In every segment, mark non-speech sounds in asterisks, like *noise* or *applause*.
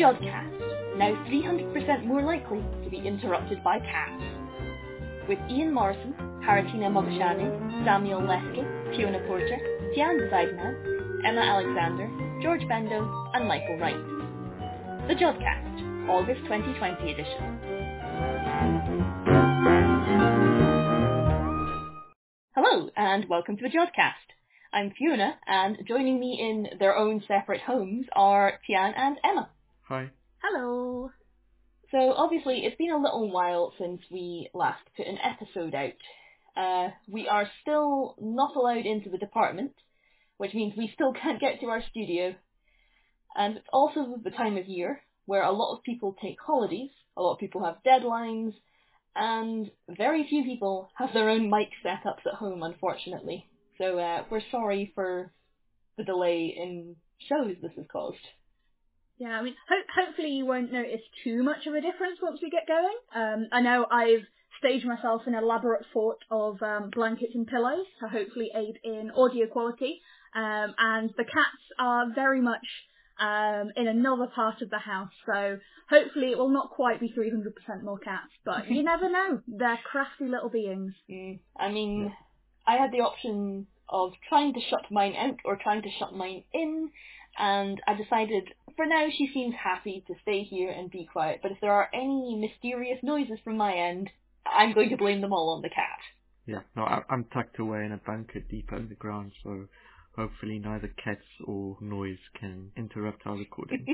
Jodcast, now 300% more likely to be interrupted by cats. With Ian Morison, Haritina Mogosanu, Samuel Leske, Fiona Porter, Tian Seidman, Emma Alexander, George Bendo, and Michael Wright. The Jodcast, August 2020 edition. Hello, and welcome to the Jodcast. I'm Fiona, and joining me in their own separate homes are Tian and Emma. Hi. Hello. So obviously it's been a little while since we last put an episode out. Uh, we are still not allowed into the department, which means we still can't get to our studio. And it's also the time of year where a lot of people take holidays, a lot of people have deadlines, and very few people have their own mic setups at home, unfortunately. So uh, we're sorry for the delay in shows this has caused. Yeah, I mean, ho- hopefully you won't notice too much of a difference once we get going. Um, I know I've staged myself an elaborate fort of um, blankets and pillows to hopefully aid in audio quality. Um, and the cats are very much um, in another part of the house, so hopefully it will not quite be 300% more cats, but you *laughs* never know. They're crafty little beings. Mm, I mean, I had the option of trying to shut mine out or trying to shut mine in, and I decided for now she seems happy to stay here and be quiet, but if there are any mysterious noises from my end, I'm going to blame them all on the cat. Yeah, no, I, I'm tucked away in a bunker deep underground, so hopefully neither cats or noise can interrupt our recording.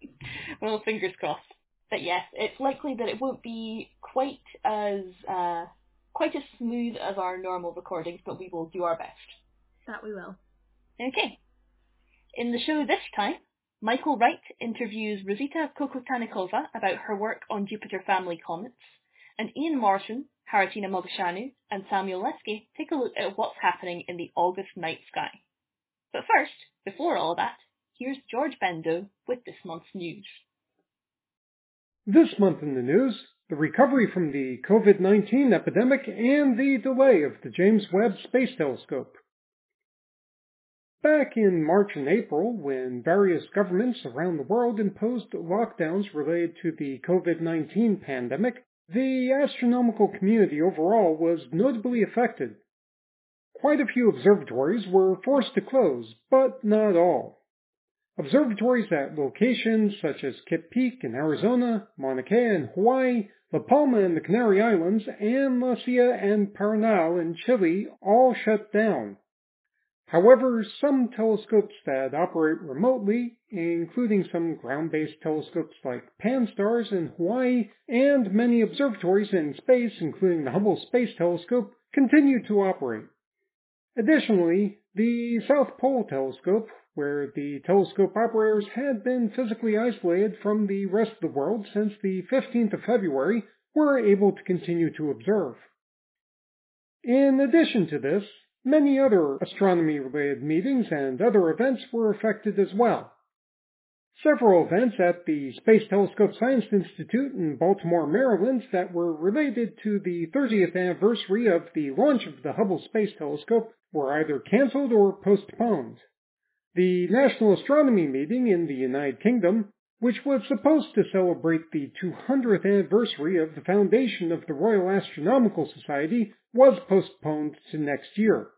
*laughs* well, fingers crossed. But yes, it's likely that it won't be quite as uh, quite as smooth as our normal recordings, but we will do our best. That we will. Okay. In the show this time, Michael Wright interviews Rosita Kokotanekova about her work on Jupiter family comets, and Ian Morison, Haritina Mogosanu, and Samuel Leske take a look at what's happening in the August night sky. But first, before all that, here's George Bendo with this month's news. This month in the news, the recovery from the COVID-19 epidemic and the delay of the James Webb Space Telescope. Back in March and April, when various governments around the world imposed lockdowns related to the COVID-19 pandemic, the astronomical community overall was notably affected. Quite a few observatories were forced to close, but not all. Observatories at locations such as Kitt Peak in Arizona, Mauna Kea in Hawaii, La Palma in the Canary Islands, and La Silla and Paranal in Chile all shut down. However, some telescopes that operate remotely, including some ground-based telescopes like Pan-STARRS in Hawaii and many observatories in space, including the Hubble Space Telescope, continue to operate. Additionally, the South Pole Telescope, where the telescope operators had been physically isolated from the rest of the world since the 15th of February, were able to continue to observe. In addition to this, many other astronomy-related meetings and other events were affected as well. Several events at the Space Telescope Science Institute in Baltimore, Maryland that were related to the 30th anniversary of the launch of the Hubble Space Telescope were either cancelled or postponed. The National Astronomy Meeting in the United Kingdom, which was supposed to celebrate the 200th anniversary of the foundation of the Royal Astronomical Society, was postponed to next year.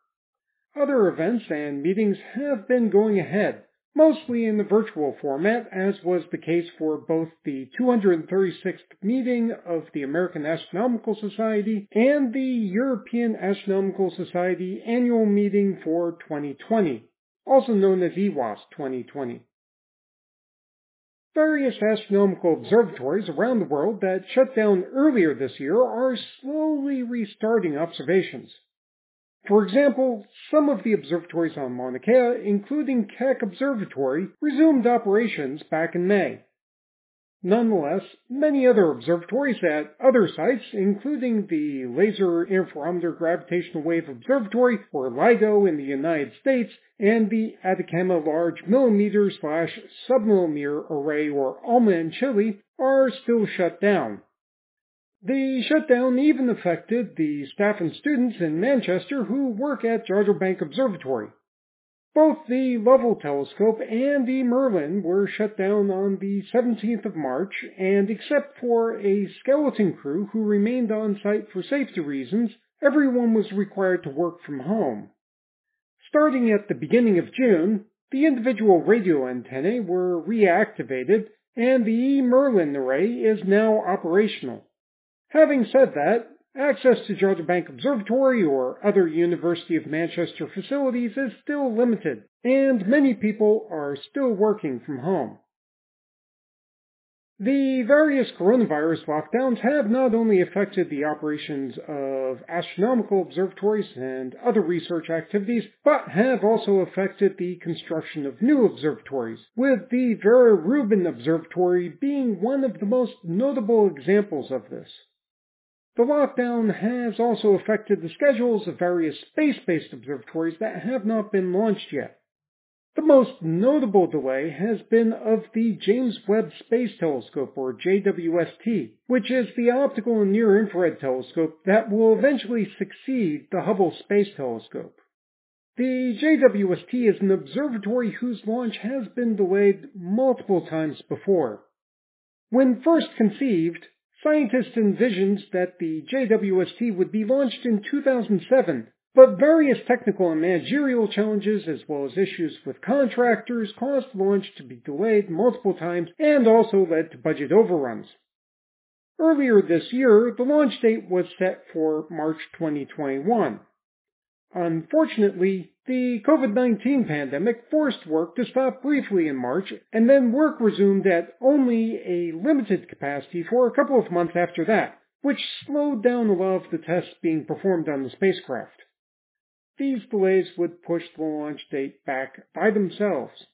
Other events and meetings have been going ahead, mostly in the virtual format, as was the case for both the 236th meeting of the American Astronomical Society and the European Astronomical Society annual meeting for 2020 also known as EWAS 2020. Various astronomical observatories around the world that shut down earlier this year are slowly restarting observations. For example, some of the observatories on Mauna Kea, including Keck Observatory, resumed operations back in May. Nonetheless, many other observatories at other sites, including the Laser Interferometer Gravitational Wave Observatory, or LIGO in the United States, and the Atacama Large Millimeter slash Submillimeter Array, or ALMA in Chile, are still shut down. The shutdown even affected the staff and students in Manchester who work at Jodrell Bank Observatory. Both the Lovell telescope and the Merlin were shut down on the 17th of March, and except for a skeleton crew who remained on site for safety reasons, everyone was required to work from home. Starting at the beginning of June, the individual radio antennae were reactivated, and the. Merlin array is now operational. Having said that, Access to Jodrell Bank Observatory or other University of Manchester facilities is still limited, and many people are still working from home. The various coronavirus lockdowns have not only affected the operations of astronomical observatories and other research activities, but have also affected the construction of new observatories, with the Vera Rubin Observatory being one of the most notable examples of this. The lockdown has also affected the schedules of various space-based observatories that have not been launched yet. The most notable delay has been of the James Webb Space Telescope, or JWST, which is the optical and near-infrared telescope that will eventually succeed the Hubble Space Telescope. The JWST is an observatory whose launch has been delayed multiple times before. When first conceived, Scientists envisioned that the JWST would be launched in 2007, but various technical and managerial challenges, as well as issues with contractors, caused the launch to be delayed multiple times and also led to budget overruns. Earlier this year, the launch date was set for March 2021. Unfortunately, the COVID-19 pandemic forced work to stop briefly in March, and then work resumed at only a limited capacity for a couple of months after that, which slowed down a lot of the tests being performed on the spacecraft. These delays would push the launch date back by themselves.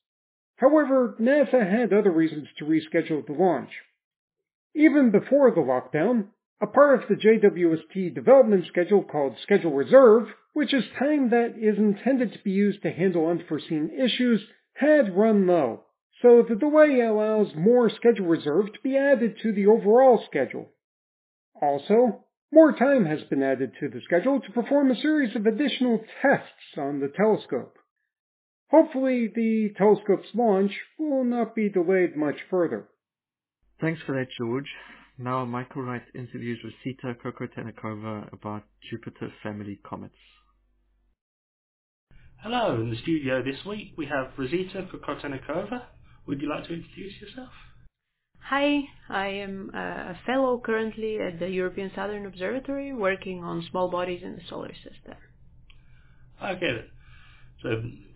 However, NASA had other reasons to reschedule the launch. Even before the lockdown, a part of the JWST development schedule called Schedule Reserve, which is time that is intended to be used to handle unforeseen issues, had run low. So the delay allows more schedule reserve to be added to the overall schedule. Also, more time has been added to the schedule to perform a series of additional tests on the telescope. Hopefully the telescope's launch will not be delayed much further. Thanks for that, George. Now Michael Wright interviews with Rosita Kokotanekova about Jupiter family comets. Hello, in the studio this week we have Rosita Kokotanekova. Would you like to introduce yourself? Hi, I am uh, a fellow currently at the European Southern Observatory working on small bodies in the solar system. Okay then. So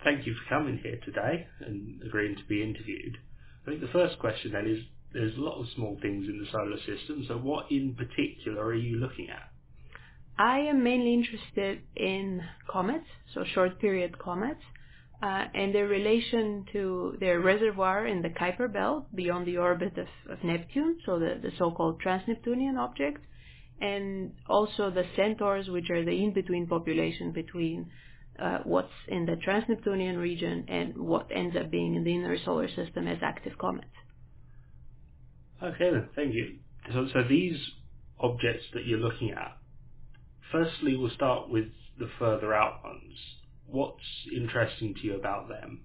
thank you for coming here today and agreeing to be interviewed. I think the first question then is there's a lot of small things in the solar system, so what in particular are you looking at? I am mainly interested in comets, so short period comets, uh, and their relation to their reservoir in the Kuiper belt beyond the orbit of, of Neptune, so the, the so-called trans-Neptunian objects, and also the centaurs, which are the in-between population between uh, what's in the trans-Neptunian region and what ends up being in the inner solar system as active comets. Okay then, thank you. So, so these objects that you're looking at, firstly we'll start with the further out ones. What's interesting to you about them?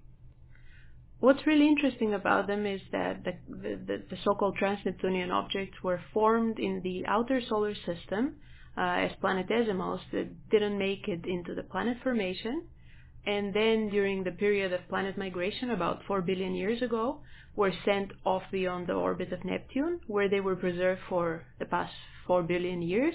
What's really interesting about them is that the, the, the so-called trans-Neptunian objects were formed in the outer solar system uh, as planetesimals that didn't make it into the planet formation. And then during the period of planet migration, about 4 billion years ago, were sent off beyond the orbit of Neptune, where they were preserved for the past 4 billion years,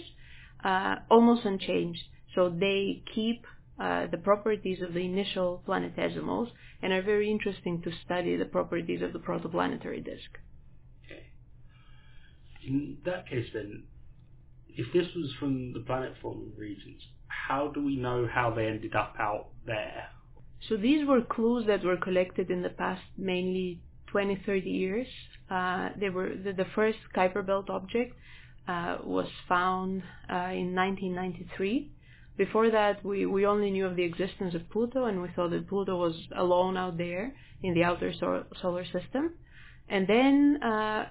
uh, almost unchanged. So they keep uh, the properties of the initial planetesimals and are very interesting to study the properties of the protoplanetary disk. Okay. In that case, then, if this was from the planet forming regions, how do we know how they ended up out there? So these were clues that were collected in the past mainly 20, 30 years. Uh, they were the, the, first Kuiper Belt object uh, was found uh, in 1993. Before that, we, we only knew of the existence of Pluto, and we thought that Pluto was alone out there in the outer so- solar system. And then uh,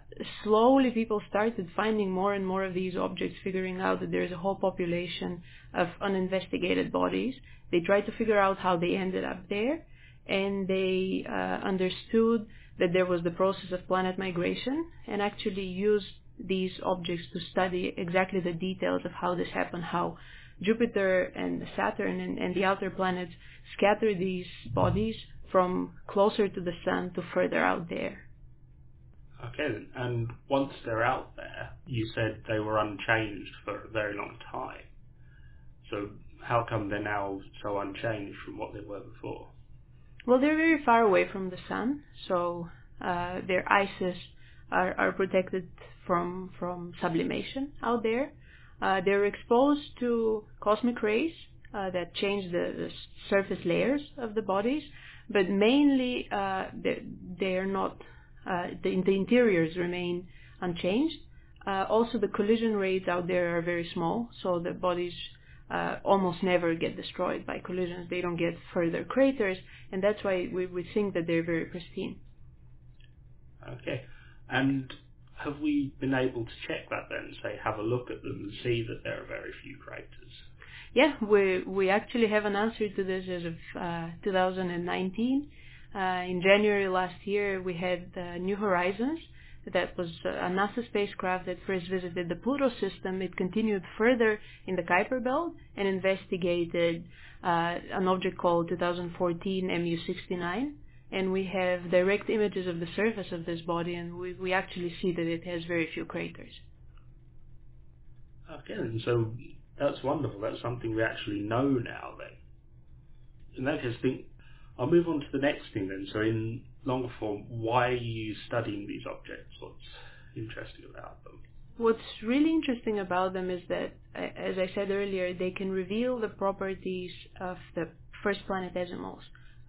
slowly people started finding more and more of these objects, figuring out that there's a whole population of uninvestigated bodies. They tried to figure out how they ended up there and they uh, understood that there was the process of planet migration and actually used these objects to study exactly the details of how this happened, how Jupiter and Saturn and, and the outer planets scatter these bodies from closer to the sun to further out there. Okay, and once they're out there, you said they were unchanged for a very long time. So how come they're now so unchanged from what they were before? Well, they're very far away from the sun, so uh, their ices are, are protected from from sublimation out there. Uh, they're exposed to cosmic rays uh, that change the, the, surface layers of the bodies, but mainly uh, they, they are not. Uh, the, the interiors remain unchanged. Uh, also, the collision rates out there are very small, so the bodies uh, almost never get destroyed by collisions. They don't get further craters, and that's why we, we think that they're very pristine. Okay. And have we been able to check that then? Say, have a look at them and see that there are very few craters? Yeah, we we actually have an answer to this as of uh, 2019. Uh, in January last year, we had uh, New Horizons. That was a NASA spacecraft that first visited the Pluto system. It continued further in the Kuiper Belt and investigated uh, an object called 2014 MU69 and we have direct images of the surface of this body, and we, we actually see that it has very few craters. Okay, and so that's wonderful. That's something we actually know now then. In that case, think, I'll move on to the next thing then. So in longer form, why are you studying these objects? What's interesting about them? What's really interesting about them is that, as I said earlier, they can reveal the properties of the first planetesimals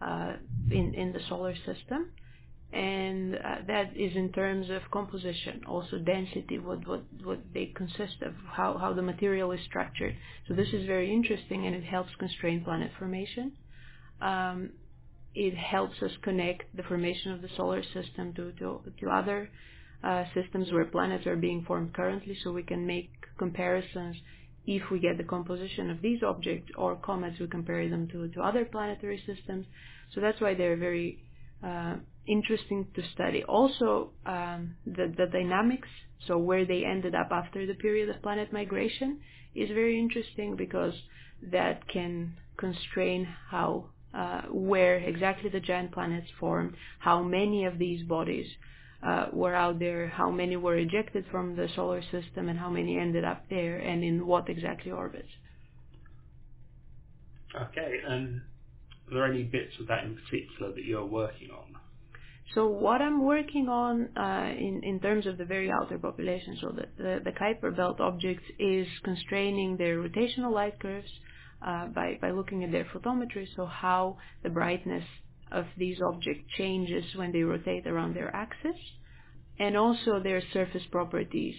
uh, in in the solar system, and uh, that is in terms of composition, also density, what what what they consist of, how how the material is structured. So this is very interesting, and it helps constrain planet formation. Um, it helps us connect the formation of the solar system to to, to other uh, systems where planets are being formed currently, so we can make comparisons if we get the composition of these objects or comets, we compare them to, to other planetary systems. So that's why they're very uh, interesting to study. Also, um, the, the dynamics, so where they ended up after the period of planet migration, is very interesting because that can constrain how, uh, where exactly the giant planets formed, how many of these bodies uh, were out there, how many were ejected from the solar system, and how many ended up there, and in what exactly orbits. Okay, and are there any bits of that in particular that you're working on? So what I'm working on uh, in, in terms of the very outer population, so the, the, the Kuiper Belt objects, is constraining their rotational light curves uh, by, by looking at their photometry, so how the brightness of these objects changes when they rotate around their axis, and also their surface properties.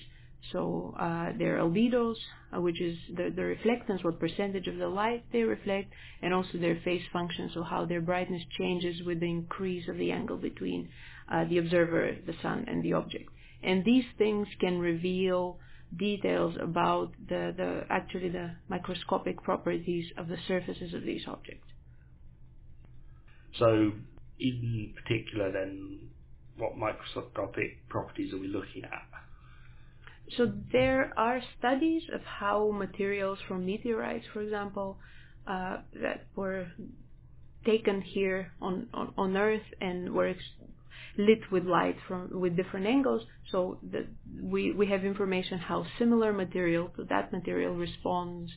So uh, their albedos, uh, which is the, the reflectance, what percentage of the light they reflect, and also their phase function, so how their brightness changes with the increase of the angle between uh, the observer, the sun, and the object. And these things can reveal details about the, the actually the microscopic properties of the surfaces of these objects. So, in particular, then, what microscopic properties are we looking at? So there are studies of how materials from meteorites, for example, uh, that were taken here on, on, on Earth and were ex- lit with light from with different angles. So that we we have information how similar material to that material responds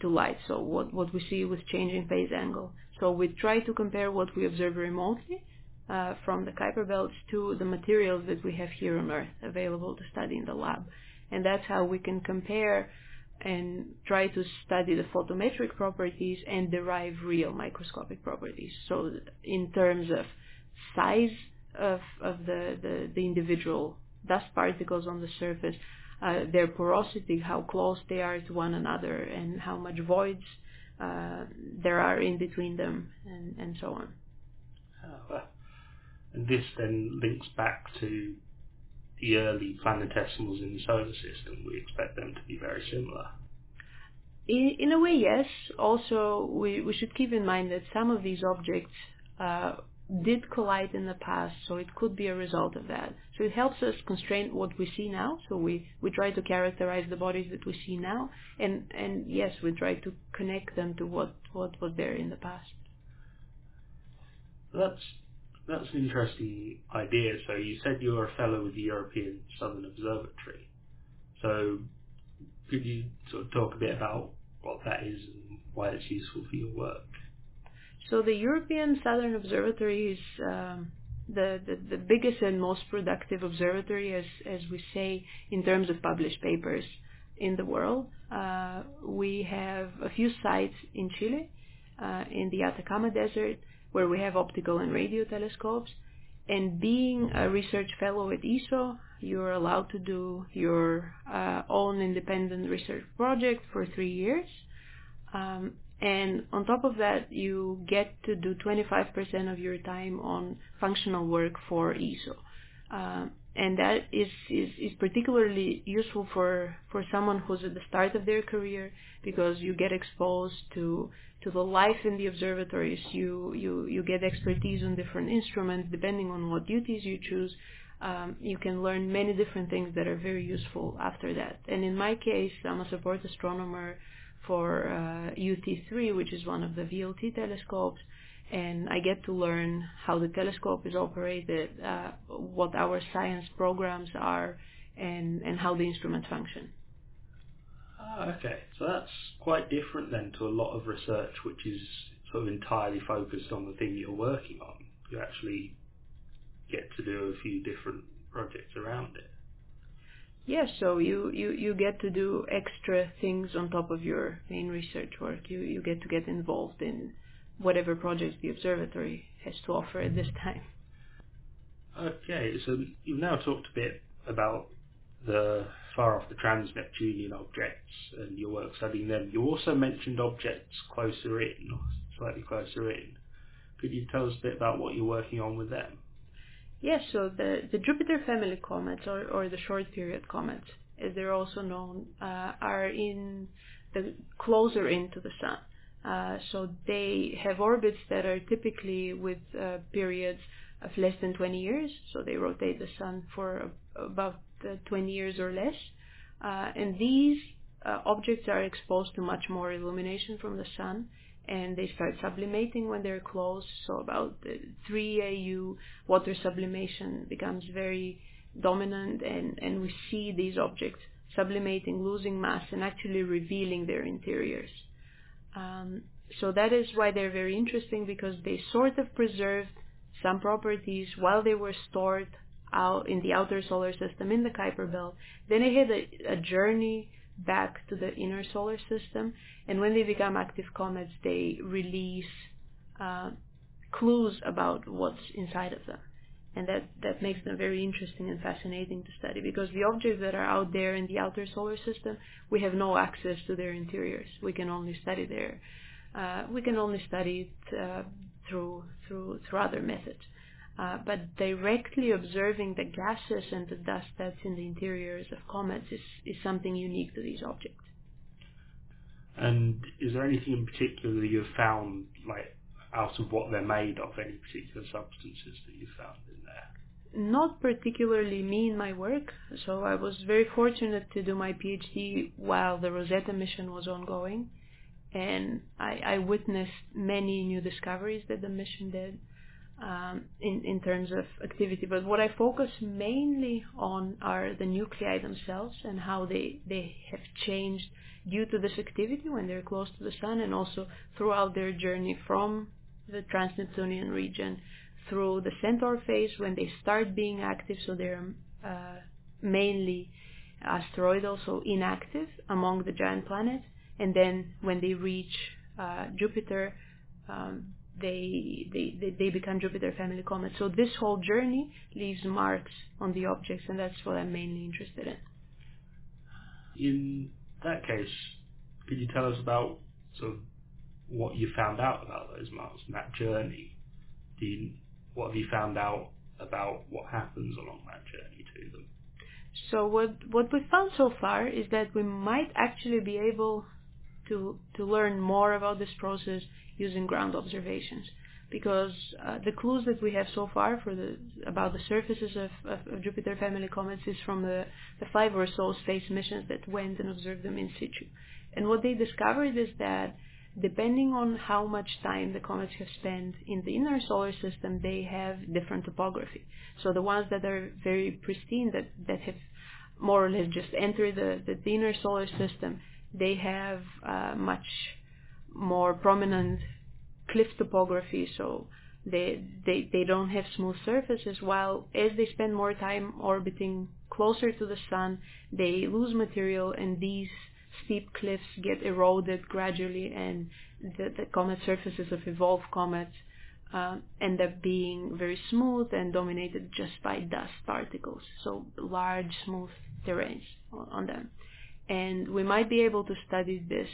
to light. So what what we see with changing phase angle. So we try to compare what we observe remotely uh, from the Kuiper belts to the materials that we have here on Earth available to study in the lab. And that's how we can compare and try to study the photometric properties and derive real microscopic properties. So in terms of size of, of the, the, the individual dust particles on the surface, uh, their porosity, how close they are to one another, and how much voids uh, there are in between them, and, and so on. Oh, and this then links back to the early planetesimals in the solar system. We expect them to be very similar. In, in a way, yes. Also, we, we should keep in mind that some of these objects uh, did collide in the past, so it could be a result of that. So it helps us constrain what we see now. So we, we try to characterize the bodies that we see now, and, and yes, we try to connect them to what, what was there in the past. That's that's an interesting idea. So you said you were a fellow with the European Southern Observatory. So could you sort of talk a bit about what that is and why it's useful for your work? So the European Southern Observatory is um, the, the, the biggest and most productive observatory, as, as we say, in terms of published papers in the world. Uh, we have a few sites in Chile, uh, in the Atacama Desert, where we have optical and radio telescopes. And being a research fellow at ESO, you're allowed to do your uh, own independent research project for three years. Um, and on top of that, you get to do 25% of your time on functional work for ESO. Uh, and that is, is, is particularly useful for, for someone who's at the start of their career because you get exposed to, to the life in the observatories. You, you, you get expertise on different instruments depending on what duties you choose. Um, you can learn many different things that are very useful after that. And in my case, I'm a support astronomer for uh, UT3, which is one of the VLT telescopes, and I get to learn how the telescope is operated, uh, what our science programs are, and, and how the instruments function. Ah, okay. So that's quite different then to a lot of research which is sort of entirely focused on the thing you're working on. You actually get to do a few different projects around it. Yes, so you, you, you get to do extra things on top of your main research work. You, you get to get involved in whatever projects the observatory has to offer at this time. Okay, so you've now talked a bit about the far off the trans-Neptunian objects and your work studying them. You also mentioned objects closer in, or slightly closer in. Could you tell us a bit about what you're working on with them? Yes, so the, the Jupiter family comets, or, or the short period comets, as they're also known, uh, are in the closer into the sun. Uh, so they have orbits that are typically with uh, periods of less than 20 years. So they rotate the sun for about uh, 20 years or less. Uh, and these uh, objects are exposed to much more illumination from the sun and they start sublimating when they're close. So about 3 AU, water sublimation becomes very dominant, and, and we see these objects sublimating, losing mass, and actually revealing their interiors. Um, so that is why they're very interesting because they sort of preserved some properties while they were stored out in the outer solar system in the Kuiper belt. Then they had a, a journey back to the inner solar system. And when they become active comets, they release uh, clues about what's inside of them. And that, that makes them very interesting and fascinating to study because the objects that are out there in the outer solar system, we have no access to their interiors. We can only study their, uh, we can only study it uh, through, through, through other methods. Uh, but directly observing the gases and the dust that's in the interiors of comets is, is something unique to these objects. And is there anything in particular that you've found, like out of what they're made of, any particular substances that you've found in there? Not particularly me in my work. So I was very fortunate to do my PhD while the Rosetta mission was ongoing, and I, I witnessed many new discoveries that the mission did um, in, in terms of activity. But what I focus mainly on are the nuclei themselves and how they, they have changed due to this activity when they're close to the sun and also throughout their journey from the trans-Neptunian region through the Centaur phase when they start being active, so they're uh, mainly asteroidal, so inactive among the giant planets, and then when they reach uh, Jupiter, um, they, they, they, become Jupiter family comets. So this whole journey leaves marks on the objects, and that's what I'm mainly interested in. In that case, could you tell us about sort of what you found out about those marks and that journey? Do you, what have you found out about what happens along that journey to them? So what what we found so far is that we might actually be able to to learn more about this process using ground observations. because uh, the clues that we have so far for the about the surfaces of, of, of, Jupiter family comets is from the, the five or so space missions that went and observed them in situ. And what they discovered is that depending on how much time the comets have spent in the inner solar system, they have different topography. So the ones that are very pristine, that, that have more or less just entered the, the, the inner solar system, they have uh, much more prominent cliff topography, so they, they, they don't have smooth surfaces, while as they spend more time orbiting closer to the sun, they lose material and these steep cliffs get eroded gradually and the, the comet surfaces of evolved comets uh, end up being very smooth and dominated just by dust particles, so large smooth terrains on, on them. And we might be able to study this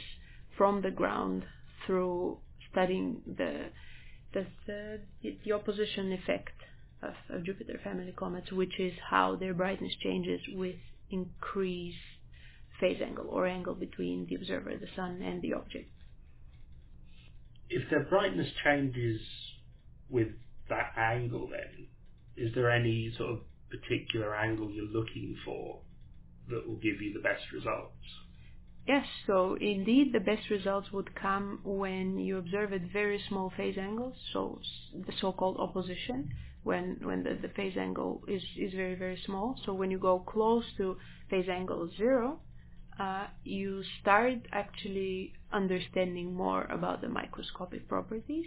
from the ground through studying the the, the, the opposition effect of, of, Jupiter family comets, which is how their brightness changes with increased phase angle or angle between the observer, the sun, and the object. If their brightness changes with that angle, then is there any sort of particular angle you're looking for that will give you the best results? Yes, so indeed the best results would come when you observe at very small phase angles, so the so-called opposition, when, when the, the phase angle is, is very, very small. So when you go close to phase angle zero, uh, you start actually understanding more about the microscopic properties,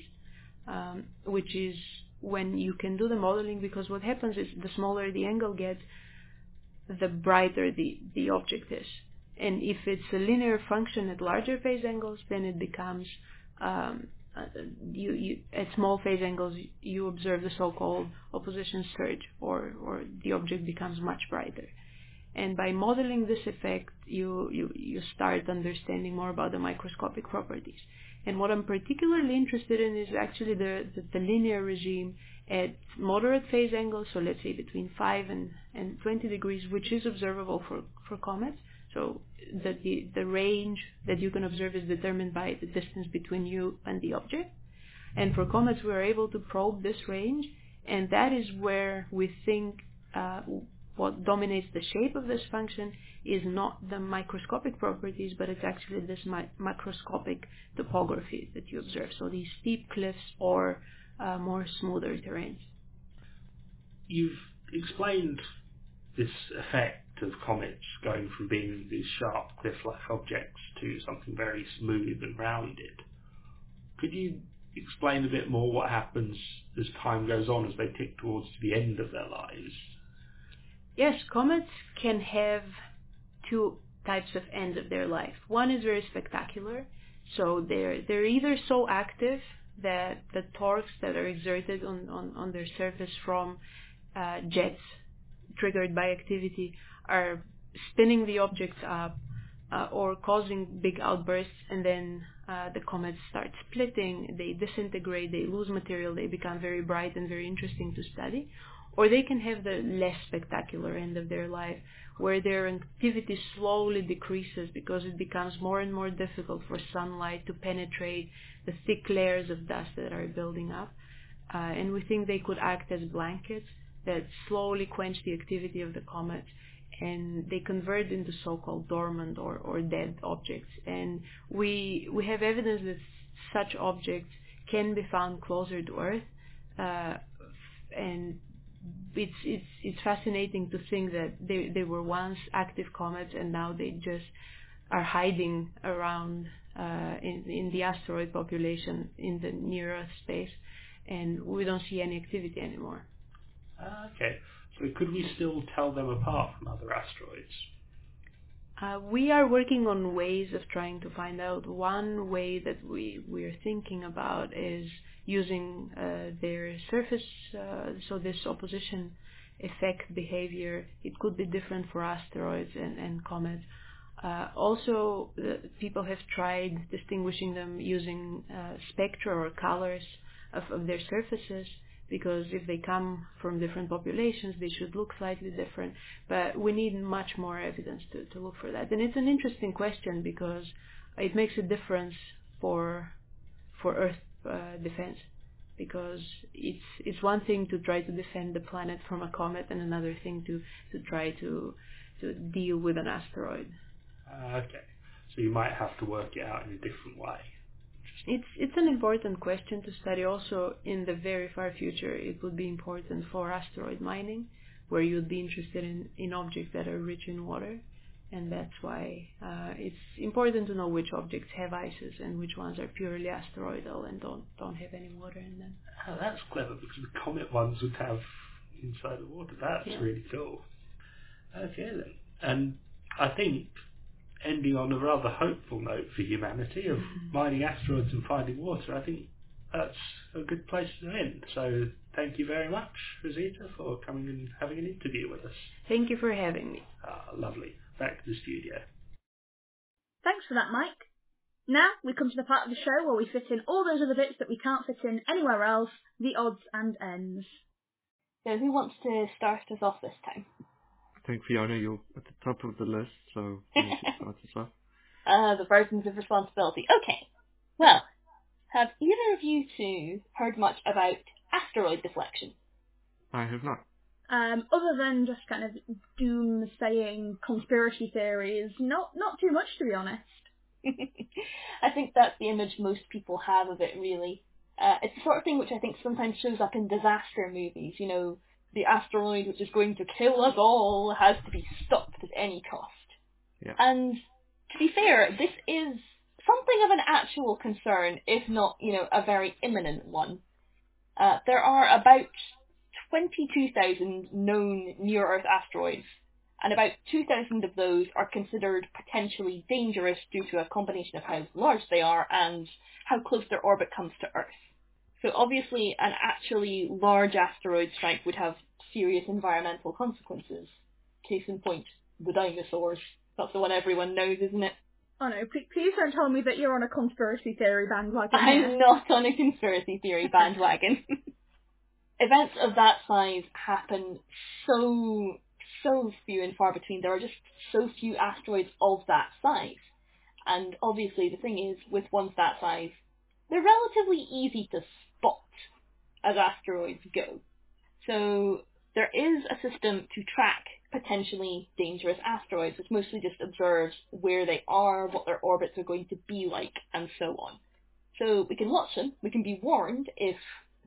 um, which is when you can do the modeling because what happens is the smaller the angle gets, the brighter the, the object is. And if it's a linear function at larger phase angles, then it becomes um, uh, you, you, at small phase angles you observe the so-called opposition surge, or or the object becomes much brighter. And by modeling this effect, you, you, you start understanding more about the microscopic properties. And what I'm particularly interested in is actually the, the, the linear regime at moderate phase angles, so let's say between 5 and, and 20 degrees, which is observable for, for comets. So the, the, the range that you can observe is determined by the distance between you and the object. And for comets, we are able to probe this range, and that is where we think uh, what dominates the shape of this function is not the microscopic properties, but it's actually this mi- macroscopic topography that you observe. So these steep cliffs or Uh, more smoother terrains. You've explained this effect of comets going from being these sharp cliff-like objects to something very smooth and rounded. Could you explain a bit more what happens as time goes on as they tick towards the end of their lives? Yes, comets can have two types of ends of their life. One is very spectacular, so they're they're either so active the torques that are exerted on, their surface from uh, jets triggered by activity are spinning the objects up uh, or causing big outbursts and then uh, the comets start splitting, they disintegrate, they lose material, they become very bright and very interesting to study. Or they can have the less spectacular end of their life, where their activity slowly decreases because it becomes more and more difficult for sunlight to penetrate the thick layers of dust that are building up. Uh, and we think they could act as blankets that slowly quench the activity of the comet and they convert into so-called dormant or, or dead objects. And we we have evidence that such objects can be found closer to Earth, uh, and it's it's it's fascinating to think that they they were once active comets and now they just are hiding around in in the asteroid population in the near Earth space, and we don't see any activity anymore. Uh, okay, so could we still tell them apart from other asteroids? Uh, we are working on ways of trying to find out. One way that we we are thinking about is using uh, their surface, uh, so this opposition effect behavior, it could be different for asteroids and, and comets. Uh, also, people have tried distinguishing them using uh, spectra or colors of, of their surfaces because if they come from different populations, they should look slightly different. But we need much more evidence to, to look for that. And it's an interesting question because it makes a difference for for Earth uh, defense. because it's it's one thing to try to defend the planet from a comet and another thing to to try to to deal with an asteroid. Uh, okay, so you might have to work it out in a different way. It's it's an important question to study. Also, in the very far future, it would be important for asteroid mining, where you'd be interested in in objects that are rich in water and that's why uh, it's important to know which objects have ices and which ones are purely asteroidal and don't don't have any water in them. Oh, that's clever because the comet ones would have inside the water. That's yeah. really cool. Okay then, and I think ending on a rather hopeful note for humanity of mining asteroids and finding water, I think that's a good place to end. So thank you very much, Rosita, for coming and having an interview with us. Thank you for having me. Ah, lovely back to the studio. Thanks for that, Mike. Now we come to the part of the show where we fit in all those other bits that we can't fit in anywhere else, the odds and ends. So who wants to start us off this time? I think Fiona, you're at the top of the list, so *laughs* you start us off. Uh, the burdens of responsibility. Okay. Well, have either of you two heard much about asteroid deflection? I have not. Um, other than just kind of doomsaying conspiracy theories, not not too much to be honest. *laughs* *laughs* I think that's the image most people have of it, really. Uh, it's the sort of thing which I think sometimes shows up in disaster movies. You know, the asteroid which is going to kill us all has to be stopped at any cost. Yeah. And to be fair, this is something of an actual concern, if not, you know, a very imminent one. Uh, there are about 22,000 known near-Earth asteroids, and about 2,000 of those are considered potentially dangerous due to a combination of how large they are and how close their orbit comes to Earth. So obviously an actually large asteroid strike would have serious environmental consequences. Case in point, the dinosaurs. That's the one everyone knows, isn't it? Oh no, please don't tell me that you're on a conspiracy theory bandwagon. I'm not on a conspiracy theory *laughs* bandwagon. events of that size happen so so few and far between. There are just so few asteroids of that size. And obviously the thing is, with ones that size, they're relatively easy to spot as asteroids go. So there is a system to track potentially dangerous asteroids, which mostly just observes where they are, what their orbits are going to be like, and so on. So we can watch them, we can be warned if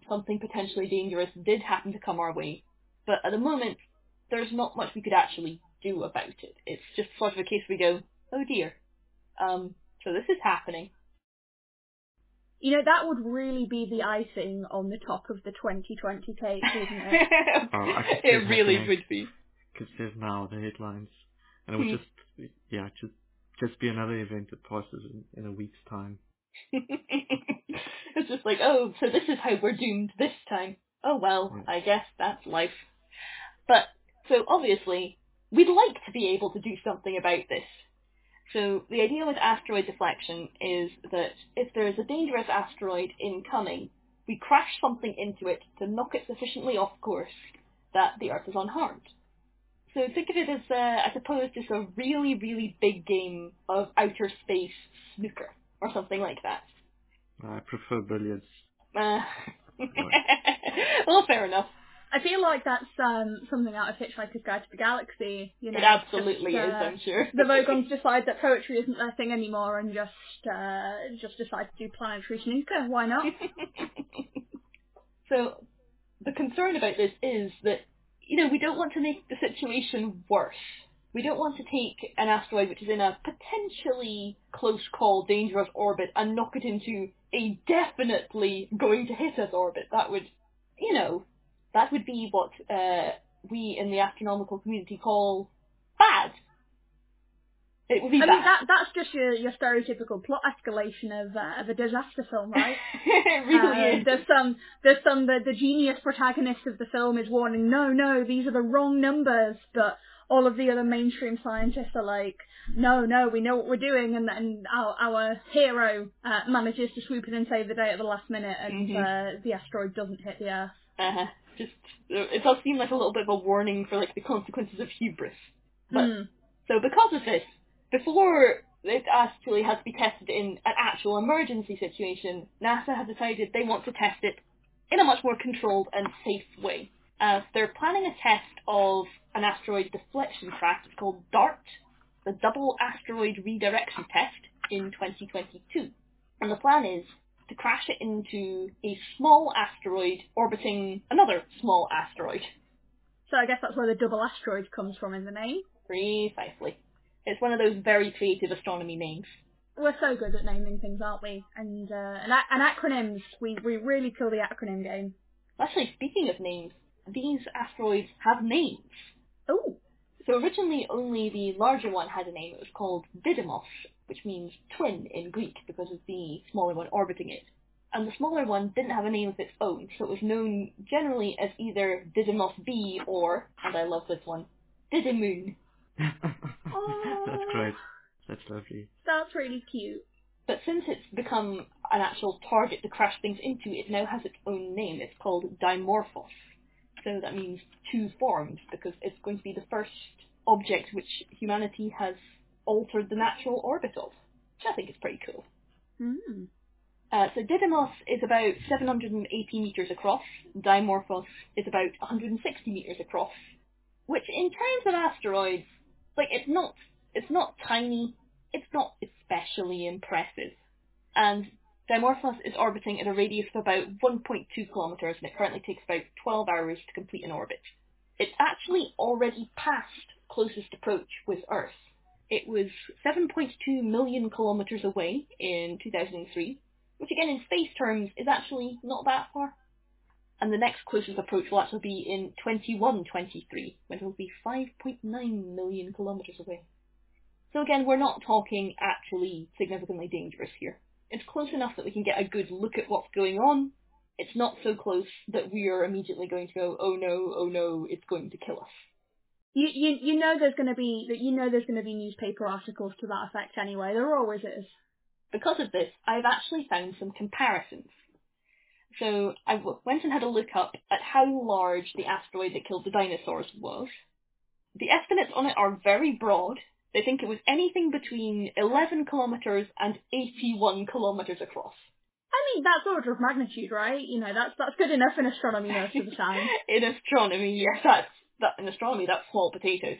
something potentially dangerous did happen to come our way. But at the moment, there's not much we could actually do about it. It's just sort of a case we go, oh dear. Um, so this is happening. You know, that would really be the icing on the top of the 2020 cake, wouldn't it? *laughs* oh, it really would be. Because there's now the headlines. And it would hmm. just, yeah, just, just be another event that passes in, in a week's time. *laughs* it's just like, oh, so this is how we're doomed this time. Oh well, I guess that's life. But, so obviously, we'd like to be able to do something about this. So the idea with asteroid deflection is that if there is a dangerous asteroid incoming, we crash something into it to knock it sufficiently off course that the Earth is unharmed. So think of it as, uh, I suppose, just a really, really big game of outer space snooker or something like that. I prefer billiards. Uh, *laughs* well, fair enough. I feel like that's um, something out of Hitchhiker's Guide to the Galaxy. You know, it absolutely just, is. Uh, I'm sure the Vogons *laughs* decide that poetry isn't their thing anymore, and just uh, just decide to do planetary snooker. Why not? *laughs* so the concern about this is that you know we don't want to make the situation worse we don't want to take an asteroid which is in a potentially close call, dangerous orbit and knock it into a definitely going to hit us orbit. That would, you know, that would be what uh, we in the astronomical community call bad. It would be I bad. mean, that, that's just your, your stereotypical plot escalation of, uh, of a disaster film, right? *laughs* really uh. There's some, there's some, the, the genius protagonist of the film is warning, no, no, these are the wrong numbers, but all of the other mainstream scientists are like, no, no, we know what we're doing, and then our, our hero uh, manages to swoop in and save the day at the last minute, and mm-hmm. uh, the asteroid doesn't hit the Earth. Uh-huh. Just, it does seem like a little bit of a warning for like the consequences of hubris. But mm. so because of this, before it actually has to be tested in an actual emergency situation, NASA has decided they want to test it in a much more controlled and safe way. Uh, they're planning a test of an asteroid deflection craft it's called DART, the Double Asteroid Redirection Test, in 2022. And the plan is to crash it into a small asteroid orbiting another small asteroid. So I guess that's where the double asteroid comes from in the name. Precisely. It's one of those very creative astronomy names. We're so good at naming things, aren't we? And uh, and, and acronyms, we, we really kill the acronym game. Actually, speaking of names, these asteroids have names. Oh. So originally only the larger one had a name. It was called Didymos, which means twin in Greek because of the smaller one orbiting it. And the smaller one didn't have a name of its own, so it was known generally as either Didymos B or, and I love this one, Didymoon. *laughs* That's great. That's lovely. That's really cute. But since it's become an actual target to crash things into, it now has its own name. It's called Dimorphos. So that means two forms, because it's going to be the first object which humanity has altered the natural orbit of, which I think is pretty cool. Mm. Uh, so Didymos is about 780 meters across. Dimorphos is about 160 meters across, which in terms of asteroids, like it's not, it's not tiny, it's not especially impressive. And Dimorphos is orbiting at a radius of about 1.2 kilometers, and it currently takes about 12 hours to complete an orbit. It's actually already passed closest approach with Earth. It was 7.2 million kilometers away in 2003, which again in space terms is actually not that far. And the next closest approach will actually be in 2123, when it will be 5.9 million kilometers away. So again, we're not talking actually significantly dangerous here. It's close enough that we can get a good look at what's going on. It's not so close that we are immediately going to go, oh no, oh no, it's going to kill us. You, you you know there's going to be you know there's going to be newspaper articles to that effect anyway. There always is. Because of this, I've actually found some comparisons. So I went and had a look up at how large the asteroid that killed the dinosaurs was. The estimates on it are very broad. They think it was anything between 11 kilometres and 81 kilometres across. I mean, that's order of magnitude, right? You know, that's that's good enough in astronomy most of the time. *laughs* in astronomy, yes, that's that in astronomy, that's small potatoes.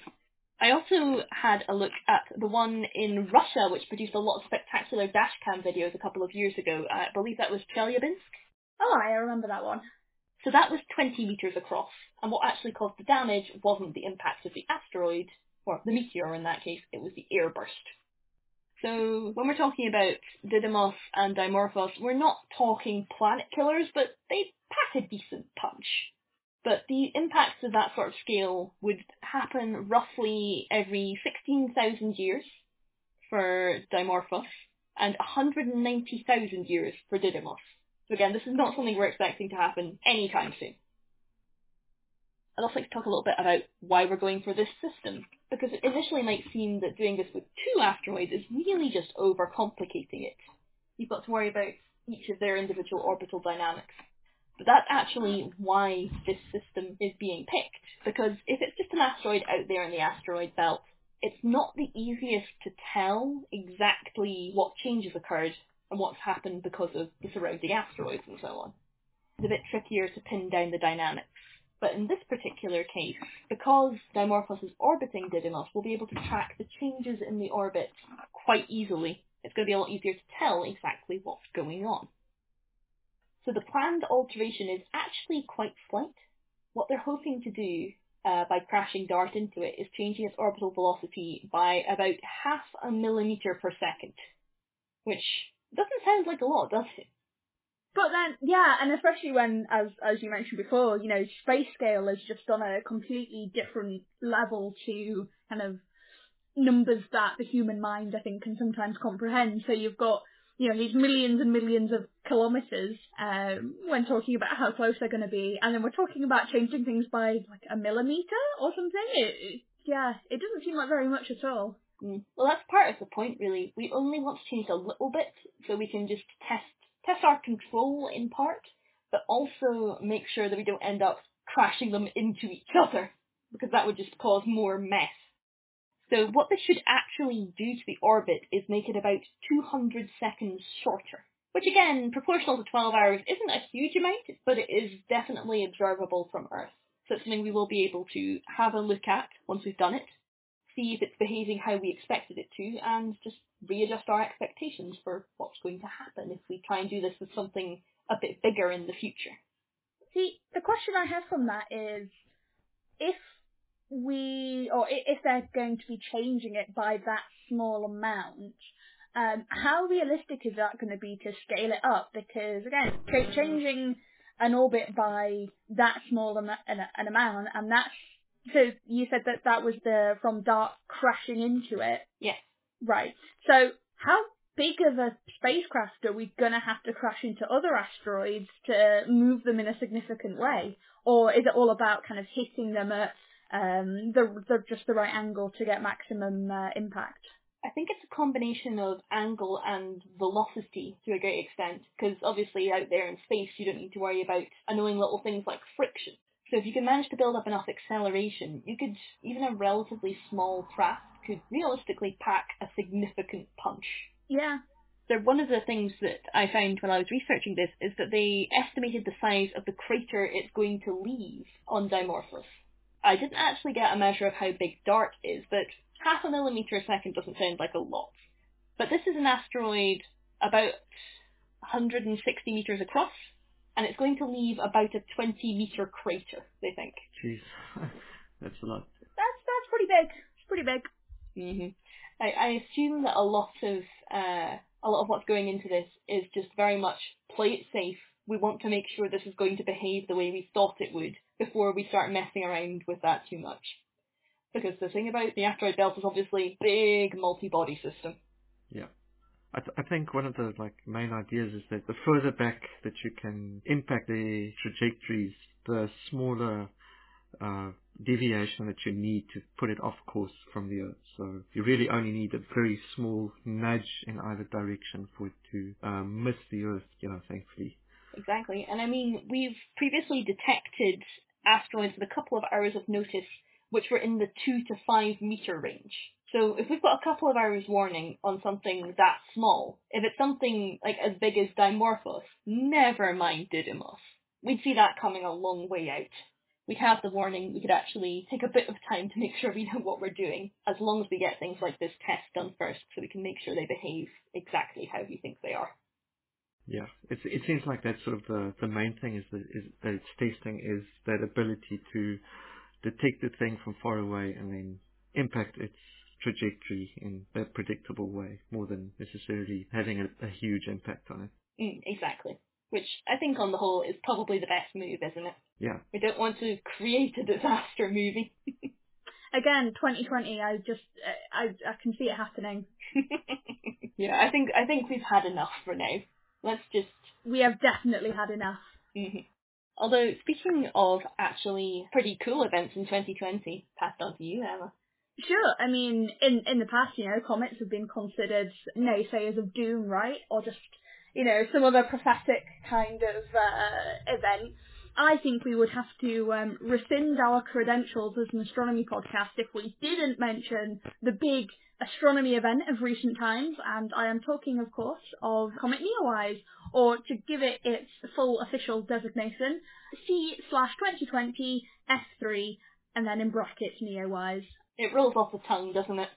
I also had a look at the one in Russia, which produced a lot of spectacular dashcam videos a couple of years ago. I believe that was Chelyabinsk. Oh, I remember that one. So that was 20 metres across, and what actually caused the damage wasn't the impact of the asteroid, or the meteor in that case, it was the airburst. So when we're talking about Didymos and Dimorphos, we're not talking planet killers, but they pack a decent punch. But the impacts of that sort of scale would happen roughly every 16,000 years for Dimorphos and 190,000 years for Didymos. So again, this is not something we're expecting to happen anytime soon. I'd also like to talk a little bit about why we're going for this system, because it initially might seem that doing this with two asteroids is really just overcomplicating it. You've got to worry about each of their individual orbital dynamics. But that's actually why this system is being picked, because if it's just an asteroid out there in the asteroid belt, it's not the easiest to tell exactly what changes occurred and what's happened because of the surrounding asteroids and so on. It's a bit trickier to pin down the dynamics. But in this particular case, because Dimorphos is orbiting Didymos, we'll be able to track the changes in the orbit quite easily. It's going to be a lot easier to tell exactly what's going on. So the planned alteration is actually quite slight. What they're hoping to do uh, by crashing DART into it is changing its orbital velocity by about half a millimeter per second, which doesn't sound like a lot, does it? But then, yeah, and especially when, as as you mentioned before, you know, space scale is just on a completely different level to kind of numbers that the human mind, I think, can sometimes comprehend. So you've got you know, these millions and millions of kilometres um, when talking about how close they're going to be, and then we're talking about changing things by like a millimetre or something. It, yeah, it doesn't seem like very much at all. Mm. Well, that's part of the point, really. We only want to change a little bit so we can just test test our control in part, but also make sure that we don't end up crashing them into each other because that would just cause more mess. So what this should actually do to the orbit is make it about 200 seconds shorter. which again, proportional to 12 hours, isn't a huge amount, but it is definitely observable from Earth. So it's something we will be able to have a look at once we've done it, see if it's behaving how we expected it to, and just readjust our expectations for what's going to happen if we try and do this with something a bit bigger in the future. See, the question I have from that is if we, or if they're going to be changing it by that small amount, um, how realistic is that going to be to scale it up? Because again, ch- changing an orbit by that small am- an, an amount, and that's so you said that that was the from Dart crashing into it. Yes. Right. So how big of a spacecraft are we going to have to crash into other asteroids to move them in a significant way, or is it all about kind of hitting them at um, the, the just the right angle to get maximum uh, impact? I think it's a combination of angle and velocity to a great extent, because obviously out there in space you don't need to worry about annoying little things like friction. So if you can manage to build up enough acceleration, you could, even a relatively small craft could realistically pack a significant punch. Yeah. So one of the things that I found when I was researching this is that they estimated the size of the crater it's going to leave on Dimorphos. I didn't actually get a measure of how big DART is, but half a millimeter a second doesn't sound like a lot. But this is an asteroid about 160 meters across, and it's going to leave about a 20 meter crater, they think. Jeez, *laughs* that's a lot. That's that's pretty big. It's pretty big. Hmm I, I assume that a lot of uh, a lot of what's going into this is just very much play it safe. We want to make sure this is going to behave the way we thought it would before we start messing around with that too much. Because the thing about the asteroid belt is obviously big multi-body system. Yeah. I, th- I think one of the like main ideas is that the further back that you can impact the trajectories, the smaller uh, deviation that you need to put it off course from the Earth. So you really only need a very small nudge in either direction for it to um, miss the Earth, you know, thankfully. Exactly. And I mean, we've previously detected asteroids with a couple of hours of notice which were in the two to five meter range. So if we've got a couple of hours warning on something that small, if it's something like as big as Dimorphos, never mind Didymos. We'd see that coming a long way out. We'd have the warning, we could actually take a bit of time to make sure we know what we're doing, as long as we get things like this test done first, so we can make sure they behave exactly how we think they are. Yeah, it's, it seems like that's sort of the, the main thing is that, is that it's testing is that ability to detect the thing from far away and then impact its trajectory in a predictable way more than necessarily having a, a huge impact on it. Mm, exactly. Which I think on the whole is probably the best move, isn't it? Yeah. We don't want to create a disaster movie. *laughs* Again, 2020. I just I I can see it happening. *laughs* yeah, I think I think we've had enough for now. Let's just. We have definitely had enough. Mm-hmm. Although speaking of actually pretty cool events in 2020, passed on to you, Emma. Sure. I mean, in in the past, you know, comets have been considered naysayers of doom, right? Or just, you know, some other prophetic kind of uh, event. I think we would have to um, rescind our credentials as an astronomy podcast if we didn't mention the big astronomy event of recent times, and I am talking, of course, of Comet Neowise, or to give it its full official designation, C slash 2020 F3, and then in brackets Neowise. It rolls off the tongue, doesn't it?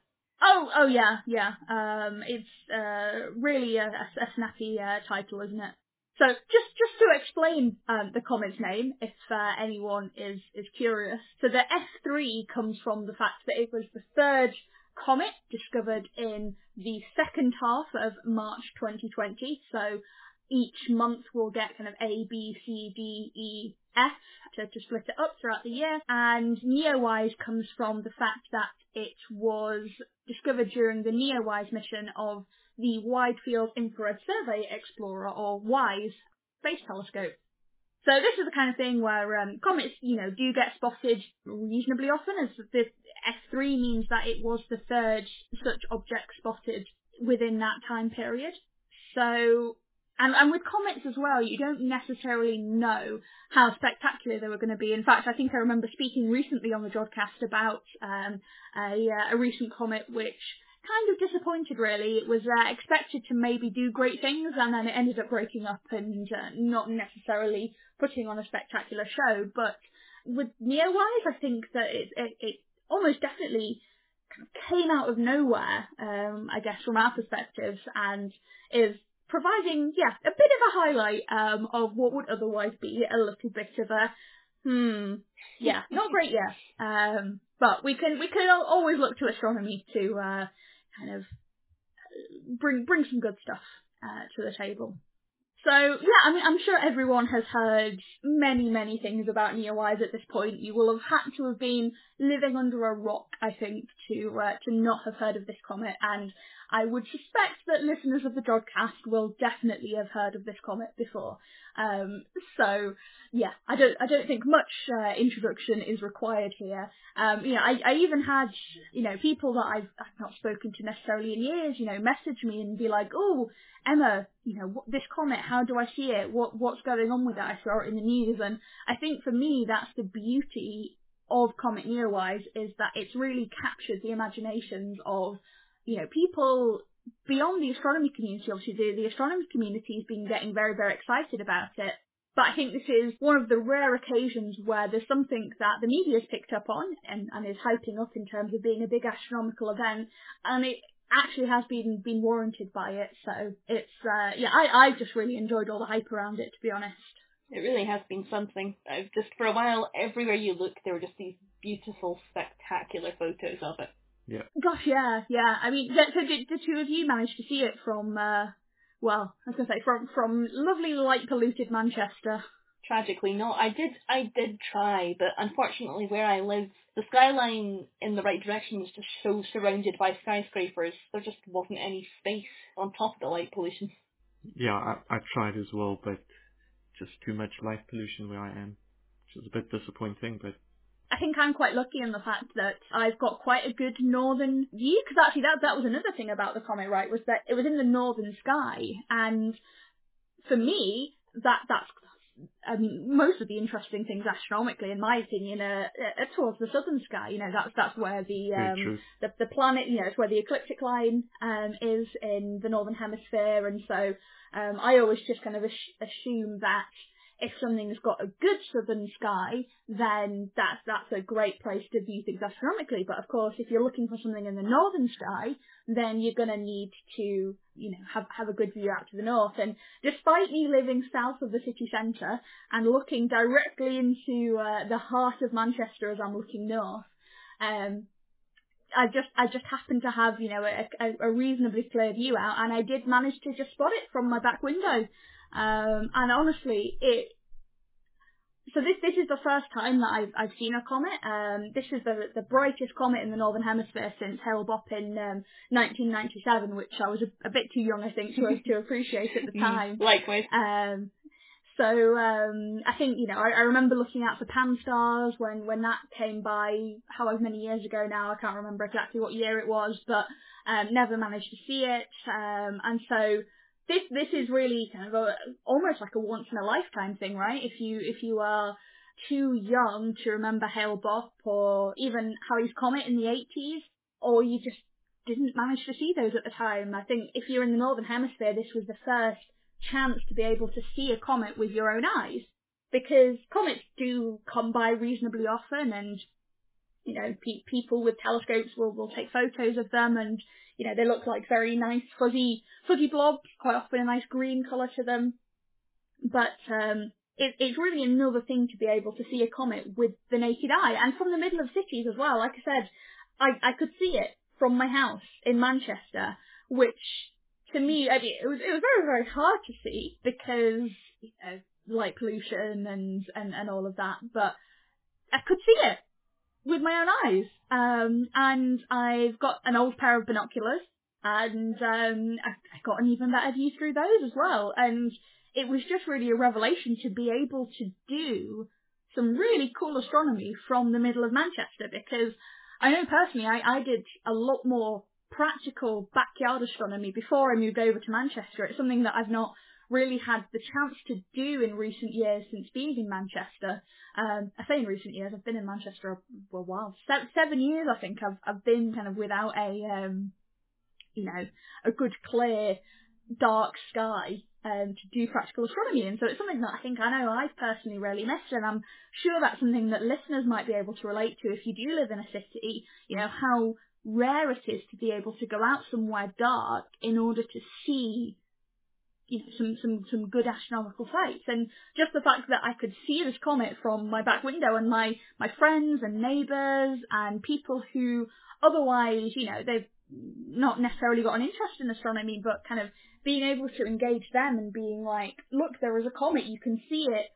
Oh, oh yeah, yeah. Um, it's uh, really a, a, a snappy uh, title, isn't it? So just just to explain um, the comet's name, if uh, anyone is is curious, so the F3 comes from the fact that it was the third comet discovered in the second half of March 2020. So each month we'll get kind of A, B, C, D, E, F to, to split it up throughout the year. And Neowise comes from the fact that it was discovered during the Neowise mission of the Wide Field Infrared Survey Explorer, or WISE, space telescope. So this is the kind of thing where um, comets, you know, do get spotted reasonably often, as the F3 means that it was the third such object spotted within that time period. So, and, and with comets as well, you don't necessarily know how spectacular they were going to be. In fact, I think I remember speaking recently on the Jodcast about um, a, uh, a recent comet which kind of disappointed really. It was uh, expected to maybe do great things and then it ended up breaking up and uh, not necessarily putting on a spectacular show. But with Neowise, I think that it, it, it almost definitely came out of nowhere, um, I guess, from our perspectives, and is providing, yeah, a bit of a highlight um, of what would otherwise be a little bit of a, hmm, yeah, not great yet. *laughs* Um, but we can we can always look to astronomy to uh, kind of bring bring some good stuff uh, to the table. So yeah, I mean, I'm sure everyone has heard many, many things about Neowise at this point. You will have had to have been living under a rock, I think, to uh, to not have heard of this comet. And I would suspect that listeners of the Jodcast will definitely have heard of this comet before. Um, so yeah, I don't I don't think much uh, introduction is required here. Um, you know, I, I even had you know people that I've, I've not spoken to necessarily in years, you know, message me and be like, oh, Emma, you know, what, this comet, how do I see it? What what's going on with it? I saw it in the news, and I think for me that's the beauty of Comet Neowise is that it's really captured the imaginations of you know, people beyond the astronomy community, obviously the, the astronomy community has been getting very, very excited about it. But I think this is one of the rare occasions where there's something that the media has picked up on and, and is hyping up in terms of being a big astronomical event, and it actually has been been warranted by it. So it's uh, yeah, I I just really enjoyed all the hype around it, to be honest. It really has been something. I've just for a while, everywhere you look, there were just these beautiful, spectacular photos of it. Yeah. Gosh, yeah, yeah. I mean, so did the two of you manage to see it from, uh, well, I was going to say, from, from lovely light polluted Manchester? Tragically, no. I did, I did try, but unfortunately where I live, the skyline in the right direction is just so surrounded by skyscrapers, there just wasn't any space on top of the light pollution. Yeah, I, I tried as well, but just too much light pollution where I am, which is a bit disappointing, but I think I'm quite lucky in the fact that I've got quite a good northern view because actually that that was another thing about the comet, right? Was that it was in the northern sky, and for me that that's I mean, most of the interesting things astronomically, in my opinion, are, are towards the southern sky. You know, that's that's where the um, the, the planet, you know, it's where the ecliptic line um, is in the northern hemisphere, and so um, I always just kind of assume that if something's got a good southern sky, then that's that's a great place to view things astronomically. But of course, if you're looking for something in the northern sky, then you're going to need to, you know, have have a good view out to the north. And despite me living south of the city centre and looking directly into uh, the heart of Manchester as I'm looking north, um, I just I just happened to have you know a, a, a reasonably clear view out, and I did manage to just spot it from my back window. Um, and honestly, it. So this this is the first time that I've I've seen a comet. Um, this is the the brightest comet in the northern hemisphere since Hale-Bopp in um, 1997, which I was a, a, bit too young, I think, to to appreciate at the *laughs* mm, time. Likewise. Um, so um, I think you know I, I, remember looking out for Pan-STARRS when when that came by however many years ago now I can't remember exactly what year it was but um, never managed to see it um, and so this this is really kind of a, almost like a once in a lifetime thing, right? If you if you are too young to remember Hale-Bopp or even Halley's Comet in the 80s, or you just didn't manage to see those at the time. I think if you're in the Northern Hemisphere, this was the first chance to be able to see a comet with your own eyes. Because comets do come by reasonably often and, you know, pe- people with telescopes will, will take photos of them and you know, they look like very nice fuzzy fuzzy blobs, quite often a nice green colour to them. But um, it, it's really another thing to be able to see a comet with the naked eye, and from the middle of cities as well. Like I said, I, I could see it from my house in Manchester, which to me, I mean, it was it was very very hard to see because you know, light pollution and, and and all of that, but I could see it with my own eyes. Um, and I've got an old pair of binoculars, and um, I, I got an even better view through those as well. And it was just really a revelation to be able to do some really cool astronomy from the middle of Manchester because I know personally I, I did a lot more practical backyard astronomy before I moved over to Manchester. It's something that I've not really had the chance to do in recent years since being in Manchester. Um, I say in recent years, I've been in Manchester for a while. Se- seven years, I think, I've I've been kind of without a um, you know, a good clear dark sky um, to do practical astronomy. And so it's something that I think I know I've personally really missed, and I'm sure that's something that listeners might be able to relate to if you do live in a city. You know how rare it is to be able to go out somewhere dark in order to see you know, some, some, some good astronomical sights. And just the fact that I could see this comet from my back window and my, my friends and neighbours and people who otherwise, you know, they've not necessarily got an interest in astronomy, but kind of being able to engage them and being like, look, there is a comet, you can see it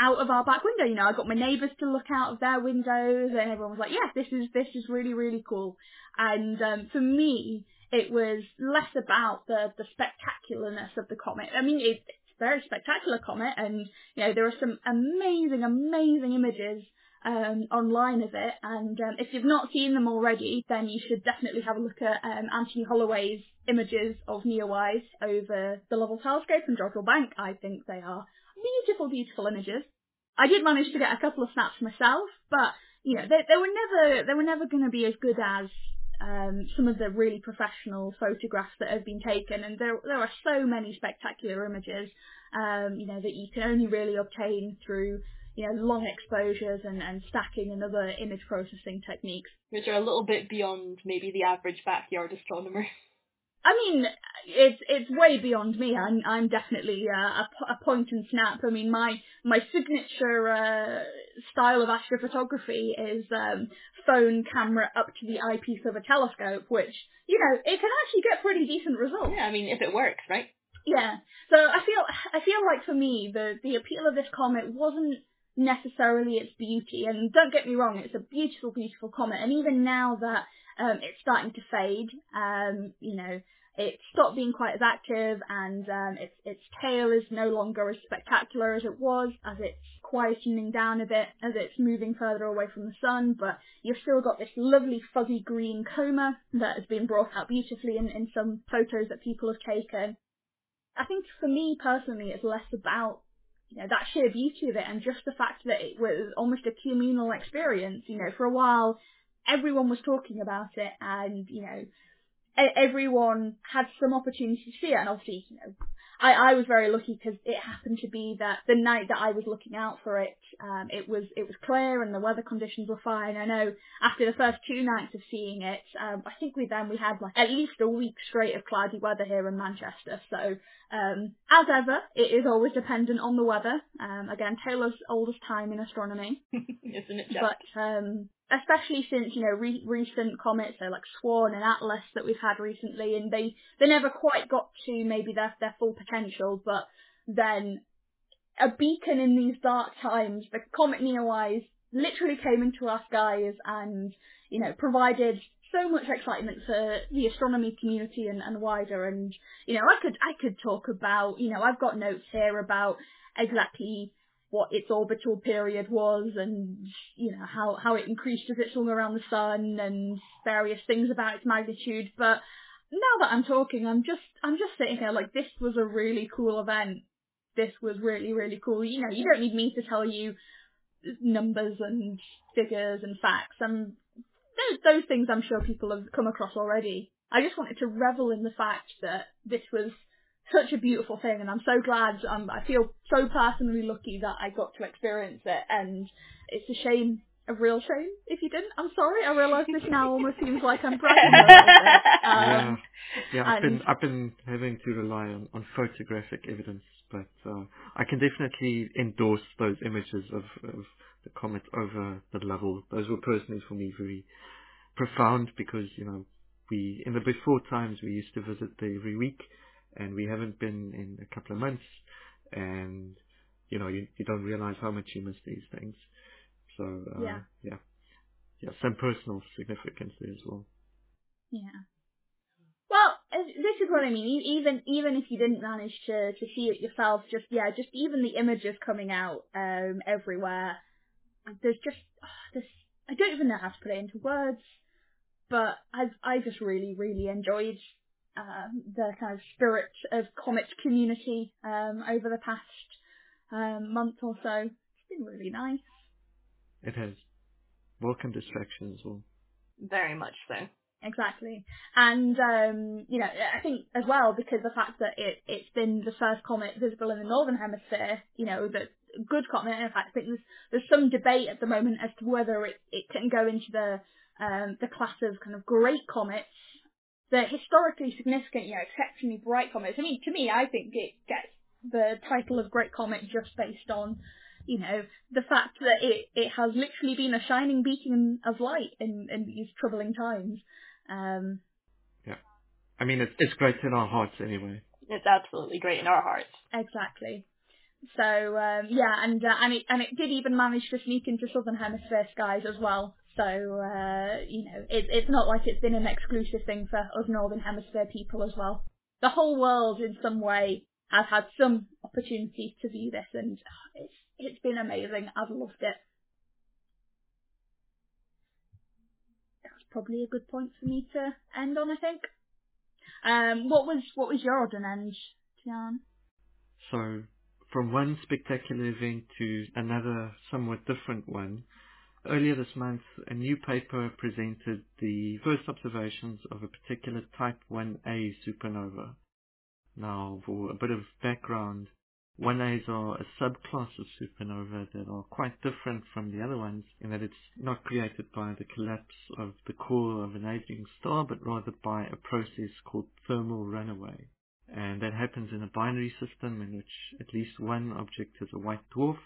out of our back window. You know, I got my neighbours to look out of their windows, and everyone was like, "Yeah, this is this is really really cool." And um, for me, it was less about the the spectacularness of the comet. I mean, it, it's a very spectacular comet, and you know there are some amazing amazing images um, online of it. And um, if you've not seen them already, then you should definitely have a look at um, Anthony Holloway's images of Neowise over the Lovell Telescope and Jodrell Bank. I think they are beautiful, beautiful images. I did manage to get a couple of snaps myself, but you know they, they were never they were never going to be as good as um, some of the really professional photographs that have been taken, and there there are so many spectacular images, um, you know, that you can only really obtain through you know long exposures and, and stacking and other image processing techniques, which are a little bit beyond maybe the average backyard astronomer. *laughs* I mean, it's it's way beyond me. I'm I'm definitely uh, a, a point and snap. I mean, my my signature uh, style of astrophotography is um, phone camera up to the eyepiece of a telescope, which you know it can actually get pretty decent results. Yeah, I mean, if it works, right? Yeah. So I feel I feel like for me the the appeal of this comet wasn't necessarily its beauty, and don't get me wrong, it's a beautiful, beautiful comet, and even now that um, it's starting to fade. Um, you know, it stopped being quite as active, and um, its its tail is no longer as spectacular as it was, as it's quietening down a bit as it's moving further away from the sun. But you've still got this lovely fuzzy green coma that has been brought out beautifully in, in some photos that people have taken. I think for me personally, it's less about you know that sheer beauty of it and just the fact that it was almost a communal experience. You know, for a while everyone was talking about it, and you know, everyone had some opportunity to see it. And obviously, you know, I, I was very lucky because it happened to be that the night that I was looking out for it, um, it was it was clear and the weather conditions were fine. I know after the first two nights of seeing it, um, I think we then we had like at least a week straight of cloudy weather here in Manchester. So um, as ever, it is always dependent on the weather. Um, again, Taylor's oldest time in astronomy, *laughs* isn't it? Jack? But um, especially since you know re- recent comets, so like Swan and Atlas that we've had recently, and they they never quite got to maybe their their full potential, but then a beacon in these dark times, the comet Neowise literally came into our skies and you know provided so much excitement for the astronomy community and, and wider and you know I could I could talk about you know I've got notes here about exactly what its orbital period was and you know how how it increased as it swung around the sun and various things about its magnitude but now that I'm talking I'm just I'm just sitting here like this was a really cool event. This was really really cool. You know you don't need me to tell you numbers and figures and facts. And those, those things I'm sure people have come across already I just wanted to revel in the fact that this was such a beautiful thing, and I'm so glad. Um, I feel so personally lucky that I got to experience it, and it's a shame, a real shame, if you didn't. I'm sorry. I realise this now almost seems like I'm bragging a little bit. Um, yeah, yeah. I've been I've been having to rely on, on photographic evidence, but uh, I can definitely endorse those images of, of the comet over the Lovell. Those were personally for me very profound because you know we in the before times we used to visit there every week and we haven't been in a couple of months, and you know you, you don't realize how much you miss these things. So uh, yeah, yeah, yeah, some personal significance there as well. Yeah. Well, this is what I mean. Even even if you didn't manage to to see it yourself, just yeah, just even the images coming out um everywhere. There's just oh, this. I don't even know how to put it into words, but I've I just really really enjoyed um, the kind of spirit of comet community um, over the past um, month or so. It's been really nice. It has. Welcome distraction as well. Very much so. exactly. And um, you know, I think as well because the fact that it it's been the first comet visible in the northern hemisphere, you know, that good comet. In fact, I think there's there's some debate at the moment as to whether it, it can go into the um, the class of kind of great comets, the historically significant, you know, exceptionally bright comets. I mean, to me, I think it gets the title of great comet just based on you know, the fact that it, it has literally been a shining beacon of light in, in these troubling times. Um, yeah. I mean, it's, it's great in our hearts anyway. It's absolutely great in our hearts. Exactly. So um, yeah, and uh, and it and it did even manage to sneak into southern hemisphere skies as well. So uh, you know, it, it's not like it's been an exclusive thing for us northern hemisphere people as well. The whole world, in some way, has had some opportunity to view this, and it's it's been amazing. I've loved it. That's probably a good point for me to end on, I think. Um, what was what was your odd and end, Jan? So, from one spectacular event to another somewhat different one, earlier this month, a new paper presented the first observations of a particular Type 1a supernova. Now, for a bit of background, 1As are a subclass of supernova that are quite different from the other ones in that it's not created by the collapse of the core of an aging star, but rather by a process called thermal runaway. And that happens in a binary system in which at least one object is a white dwarf,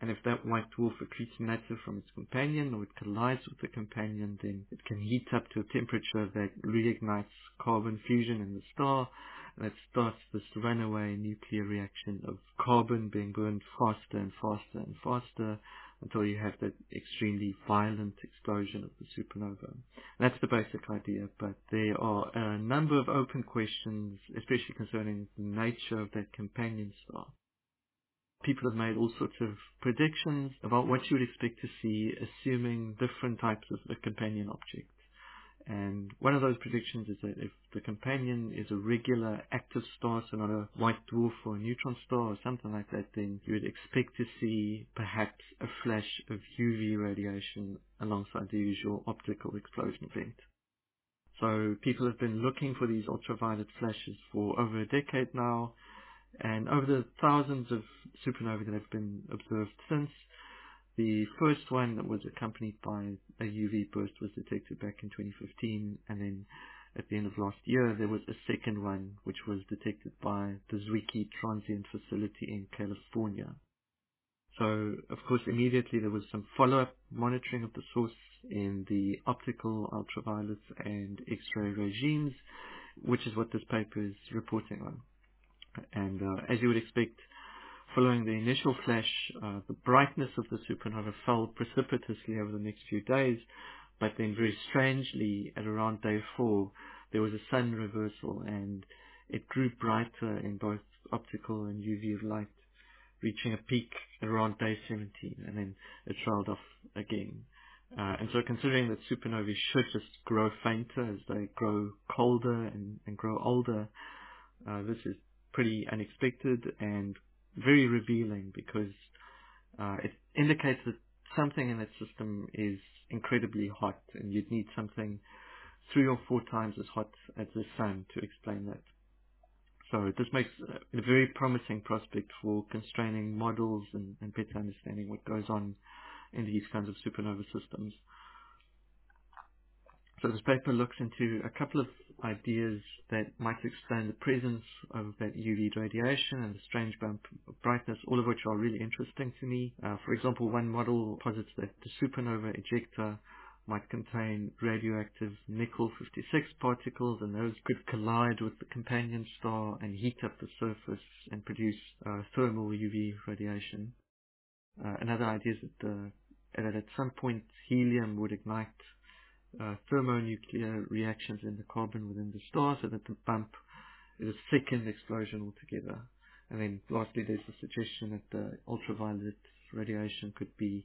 and if that white dwarf accretes matter from its companion or it collides with the companion, then it can heat up to a temperature that reignites carbon fusion in the star and it starts this runaway nuclear reaction of carbon being burned faster and faster and faster until you have that extremely violent explosion of the supernova. That's the basic idea, but there are a number of open questions, especially concerning the nature of that companion star. People have made all sorts of predictions about what you would expect to see, assuming different types of a companion object. And one of those predictions is that if the companion is a regular active star, so not a white dwarf or a neutron star or something like that, then you would expect to see perhaps a flash of UV radiation alongside the usual optical explosion event. So people have been looking for these ultraviolet flashes for over a decade now, and over the thousands of supernovae that have been observed since, the first one that was accompanied by a UV burst was detected back in 2015, and then at the end of last year there was a second one which was detected by the Zwicky Transient Facility in California. So, of course, immediately there was some follow-up monitoring of the source in the optical, ultraviolet, and X-ray regimes, which is what this paper is reporting on. And uh, as you would expect, Following the initial flash, uh, the brightness of the supernova fell precipitously over the next few days, but then very strangely, at around day four, there was a sun reversal and it grew brighter in both optical and UV light, reaching a peak around day 17, and then it trailed off again. Uh, and so considering that supernovae should just grow fainter as they grow colder and, and grow older, uh, this is pretty unexpected and very revealing because uh, it indicates that something in that system is incredibly hot and you'd need something three or four times as hot as the sun to explain that. So this makes a very promising prospect for constraining models and, and better understanding what goes on in these kinds of supernova systems. So this paper looks into a couple of ideas that might explain the presence of that UV radiation and the strange brightness, all of which are really interesting to me. Uh, for example, one model posits that the supernova ejecta might contain radioactive nickel-56 particles and those could collide with the companion star and heat up the surface and produce uh, thermal UV radiation. Uh, another idea is that, uh, that at some point helium would ignite uh, thermonuclear reactions in the carbon within the star so that the bump is a second explosion altogether. And then lastly, there's the suggestion that the ultraviolet radiation could be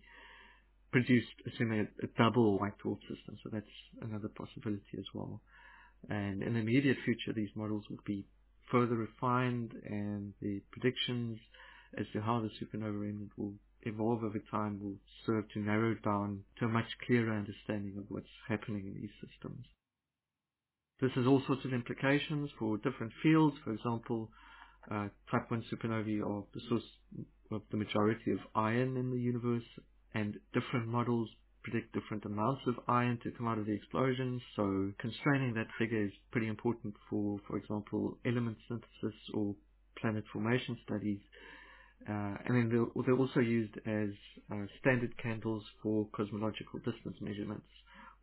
produced assuming a, a double white dwarf system. So that's another possibility as well. And in the immediate future, these models will be further refined and the predictions as to how the supernova remnant will evolve over time will serve to narrow down to a much clearer understanding of what's happening in these systems. This has all sorts of implications for different fields. For example, uh, type 1 supernovae are the source of the majority of iron in the universe, and different models predict different amounts of iron to come out of the explosions. So constraining that figure is pretty important for, for example, element synthesis or planet formation studies. Uh, and then they're, they're, also used as uh, standard candles for cosmological distance measurements,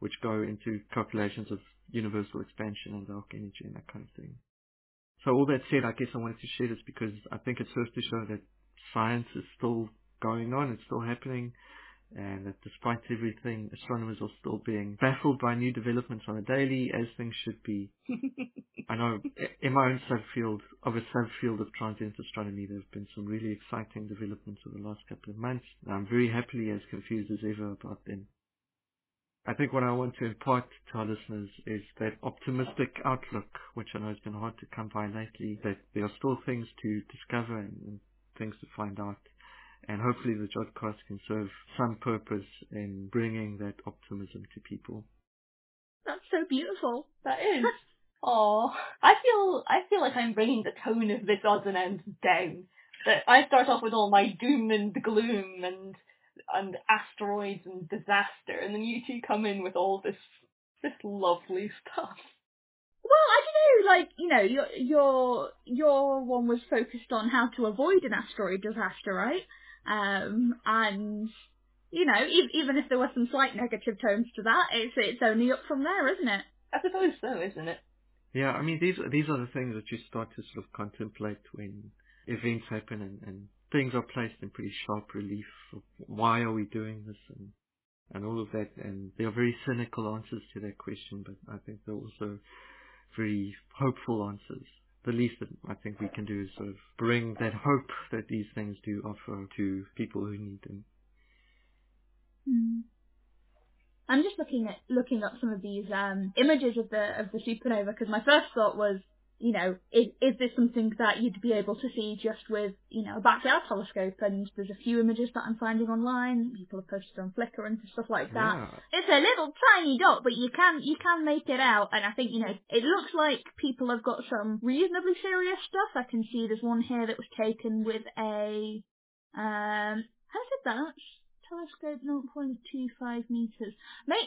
which go into calculations of universal expansion and dark energy and that kind of thing. So all that said, I guess I wanted to share this because I think it serves to show that science is still going on, it's still happening, and that despite everything, astronomers are still being baffled by new developments on a daily, as things should be. I know *laughs* in my own subfield, of a subfield of transient astronomy, there have been some really exciting developments over the last couple of months. I'm very happily as confused as ever about them. I think what I want to impart to our listeners is that optimistic outlook, which I know has been hard to come by lately, that there are still things to discover and, and things to find out. And hopefully the Jodcast can serve some purpose in bringing that optimism to people. That's so beautiful. That is. *laughs* Oh, I feel I feel like I'm bringing the tone of this odds and ends down. That I start off with all my doom and gloom and and asteroids and disaster, and then you two come in with all this this lovely stuff. Well, I don't know, like, you know, your your your one was focused on how to avoid an asteroid disaster, right? Um, and you know, e- even if there were some slight negative tones to that, it's it's only up from there, isn't it? I suppose so, isn't it? Yeah, I mean these these are the things that you start to sort of contemplate when events happen and, and things are placed in pretty sharp relief. Why are we doing this and and all of that? And there are very cynical answers to that question, but I think there are also very hopeful answers. The least that I think we can do is sort of bring that hope that these things do offer to people who need them. Mm. I'm just looking at looking up some of these um, images of the of the supernova because my first thought was you know, is, is this something that you'd be able to see just with, you know, a backyard telescope? And there's a few images that I'm finding online. People have posted on Flickr and stuff like that. Yeah. It's a little tiny dot, but you can you can make it out. And I think you know, it looks like people have got some reasonably serious stuff. I can see there's one here that was taken with a um, how is it that? Telescope 0.25 meters. May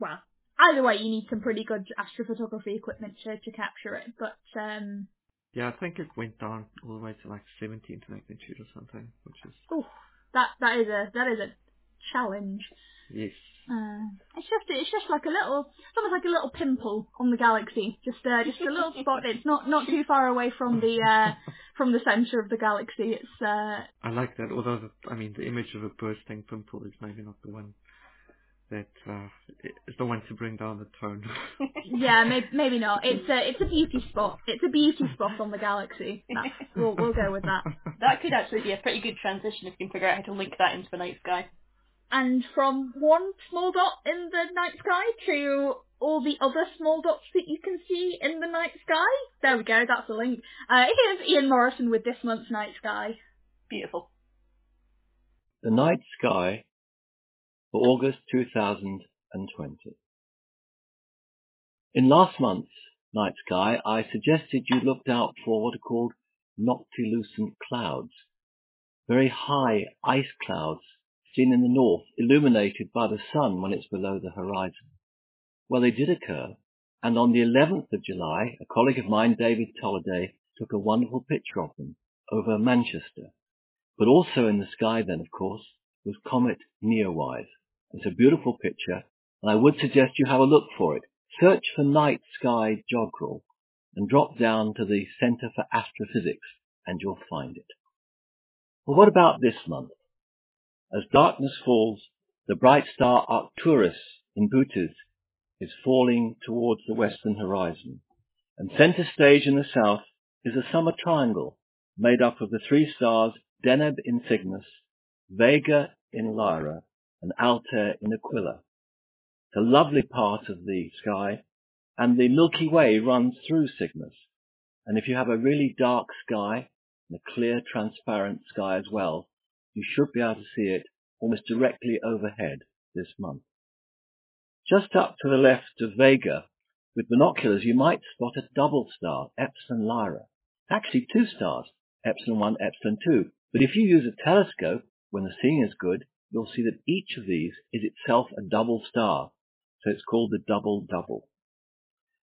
well, either way, you need some pretty good astrophotography equipment to, to capture it. But um, yeah, I think it went down all the way to like 17th magnitude or something, which is oh, that that is a that is a challenge. Yes. Uh, it's just it's just like a little, it's almost like a little pimple on the galaxy. Just uh, just a little spot. It's not not too far away from the uh, *laughs* from the center of the galaxy. It's. Uh, I like that. Although the, I mean, the image of a bursting pimple is maybe not the one that uh, is the one to bring down the tone. yeah, maybe, *laughs* maybe not. It's a it's a beauty spot. It's a beauty spot on the galaxy. That's, we'll we'll go with that. That could actually be a pretty good transition if you can figure out how to link that into the night sky. And from one small dot in the night sky to all the other small dots that you can see in the night sky. There we go. That's a link. Uh, here's Ian Morison with this month's night sky. Beautiful. The night sky for August 2020. In last month's night sky, I suggested you looked out for what are called noctilucent clouds, very high ice clouds seen in the north, illuminated by the sun when it's below the horizon. Well, they did occur, and on the 11th of July, a colleague of mine, David Tolliday, took a wonderful picture of them over Manchester. But also in the sky then, of course, was Comet Neowise. It's a beautiful picture, and I would suggest you have a look for it. Search for Night Sky Jodrell and drop down to the Center for Astrophysics and you'll find it. Well, what about this month? As darkness falls, the bright star Arcturus in Bootes is falling towards the western horizon, and center stage in the south is a summer triangle made up of the three stars Deneb in Cygnus, Vega in Lyra, and Altair in Aquila. It's a lovely part of the sky, and the Milky Way runs through Cygnus. And if you have a really dark sky, and a clear, transparent sky as well, you should be able to see it almost directly overhead this month. Just up to the left of Vega, With binoculars, you might spot a double star, Epsilon Lyrae. Actually, two stars, Epsilon 1, Epsilon 2. But if you use a telescope, when the seeing is good, you'll see that each of these is itself a double star, so it's called the double-double.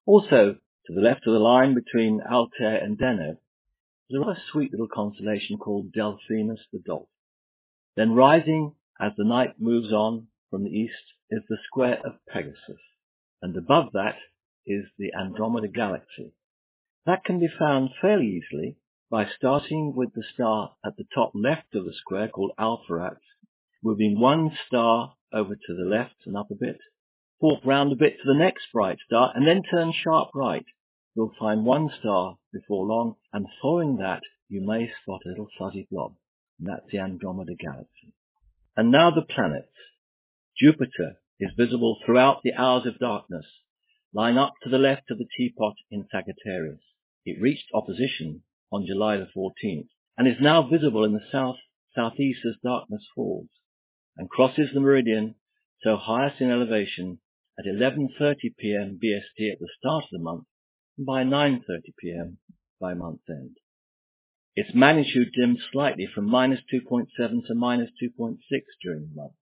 Also, to the left of the line between Altair and Deneb, is a rather sweet little constellation called Delphinus the Dolphin. Then rising as the night moves on from the east is the square of Pegasus, and above that is the Andromeda Galaxy. That can be found fairly easily by starting with the star at the top left of the square called Alpheratz, moving one star over to the left and up a bit, walk round a bit to the next bright star, and then turn sharp right. You'll find one star before long, and following that you may spot a little fuzzy blob, and that's the Andromeda Galaxy. And now the planets. Jupiter is visible throughout the hours of darkness, lying up to the left of the teapot in Sagittarius. It reached opposition on July the 14th, and is now visible in the south southeast as darkness falls, and crosses the meridian, so highest in elevation, at 11.30 p.m. BST at the start of the month, and by 9.30 p.m. by month's end. Its magnitude dimmed slightly from minus 2.7 to minus 2.6 during the month,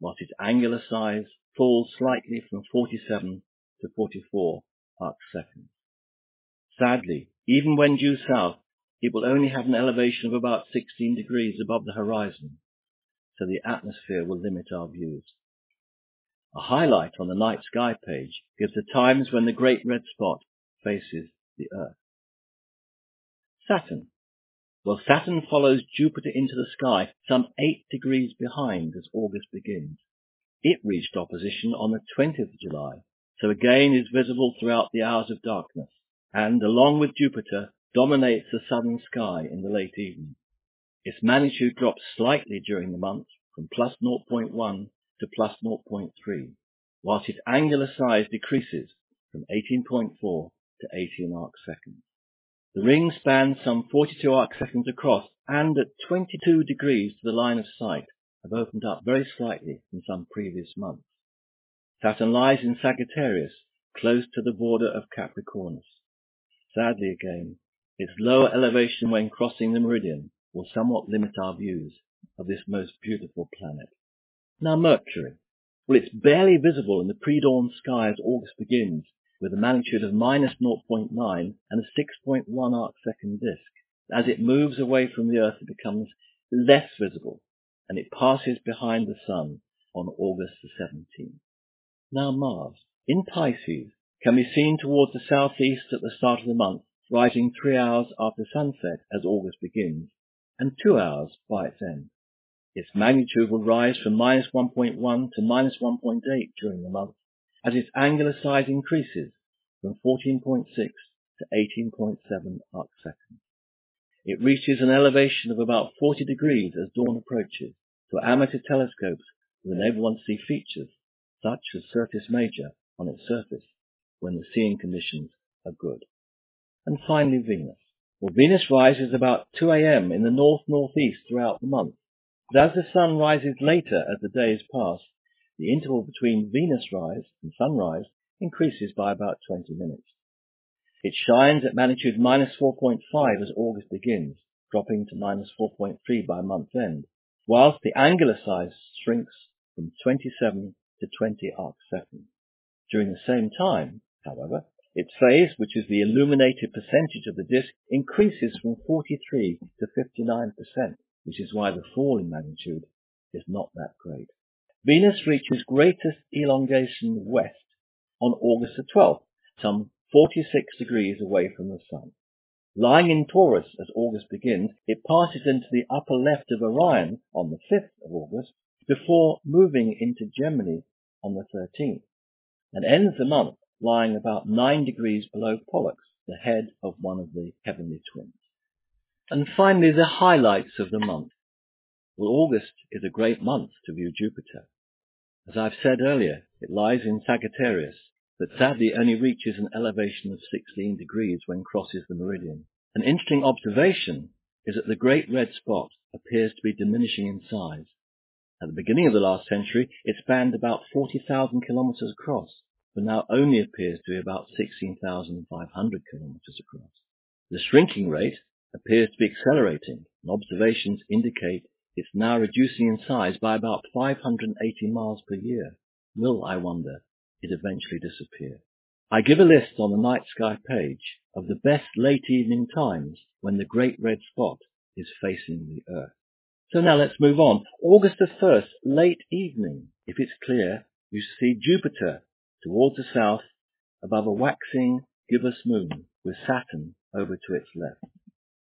whilst its angular size falls slightly from 47 to 44 arc seconds. Sadly, even when due south, it will only have an elevation of about 16 degrees above the horizon, so the atmosphere will limit our views. A highlight on the night sky page gives the times when the great red spot faces the Earth. Saturn. Well, Saturn follows Jupiter into the sky some eight degrees behind as August begins. It reached opposition on the 20th of July, so again is visible throughout the hours of darkness, and along with Jupiter dominates the southern sky in the late evening. Its magnitude drops slightly during the month from plus 0.1 to plus 0.3, whilst its angular size decreases from 18.4 to 18 arc seconds. The ring spans some 42 arc seconds across and at 22 degrees to the line of sight have opened up very slightly from some previous months. Saturn lies in Sagittarius, close to the border of Capricornus. Sadly again, its lower elevation when crossing the meridian will somewhat limit our views of this most beautiful planet. Now Mercury. Well, it's barely visible in the pre-dawn sky as August begins, with a magnitude of minus 0.9 and a 6.1 arc second disk. As it moves away from the Earth, it becomes less visible, and it passes behind the Sun on August the 17th. Now Mars, in Pisces, can be seen towards the southeast at the start of the month, rising three hours after sunset as August begins, and two hours by its end. Its magnitude will rise from minus 1.1 to minus 1.8 during the month as its angular size increases from 14.6 to 18.7 arc seconds. It reaches an elevation of about 40 degrees as dawn approaches, so amateur telescopes will enable one to see features such as Syrtis Major on its surface when the seeing conditions are good. And finally Venus. Well, Venus rises about 2 a.m. in the north-northeast throughout the month but as the sun rises later as the days pass, the interval between Venus rise and sunrise increases by about 20 minutes. It shines at magnitude minus 4.5 as August begins, dropping to minus 4.3 by month end, whilst the angular size shrinks from 27 to 20 arc seconds. During the same time, however, its phase, which is the illuminated percentage of the disk, increases from 43 to 59% which is why the fall in magnitude is not that great. Venus reaches greatest elongation west on August the 12th, some 46 degrees away from the Sun. Lying in Taurus as August begins, it passes into the upper left of Orion on the 5th of August before moving into Gemini on the 13th and ends the month lying about 9 degrees below Pollux, the head of one of the heavenly twins. And finally, the highlights of the month. Well, August is a great month to view Jupiter. As I've said earlier, it lies in Sagittarius, but sadly only reaches an elevation of 16 degrees when crosses the meridian. An interesting observation is that the great red spot appears to be diminishing in size. At the beginning of the last century, it spanned about 40,000 kilometers across, but now only appears to be about 16,500 kilometers across. The shrinking rate appears to be accelerating, and observations indicate it's now reducing in size by about 580 miles per year. Will, I wonder, it eventually disappear? I give a list on the night sky page of the best late evening times when the great red spot is facing the Earth. So now let's move on. August the 1st, late evening. If it's clear, you see Jupiter towards the south above a waxing gibbous moon with Saturn over to its left.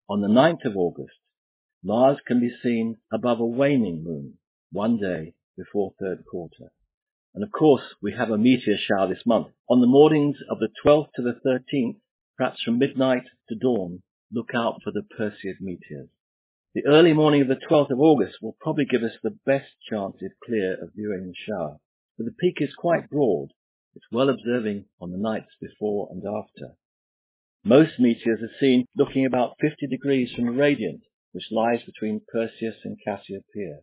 On the 9th of August, Mars can be seen above a waning moon one day before third quarter. And of course, we have a meteor shower this month. On the mornings of the 12th to the 13th, perhaps from midnight to dawn, look out for the Perseid meteors. The early morning of the 12th of August will probably give us the best chance, if clear, of viewing the shower. But the peak is quite broad. It's well observing on the nights before and after. Most meteors are seen looking about 50 degrees from the radiant, which lies between Perseus and Cassiopeia.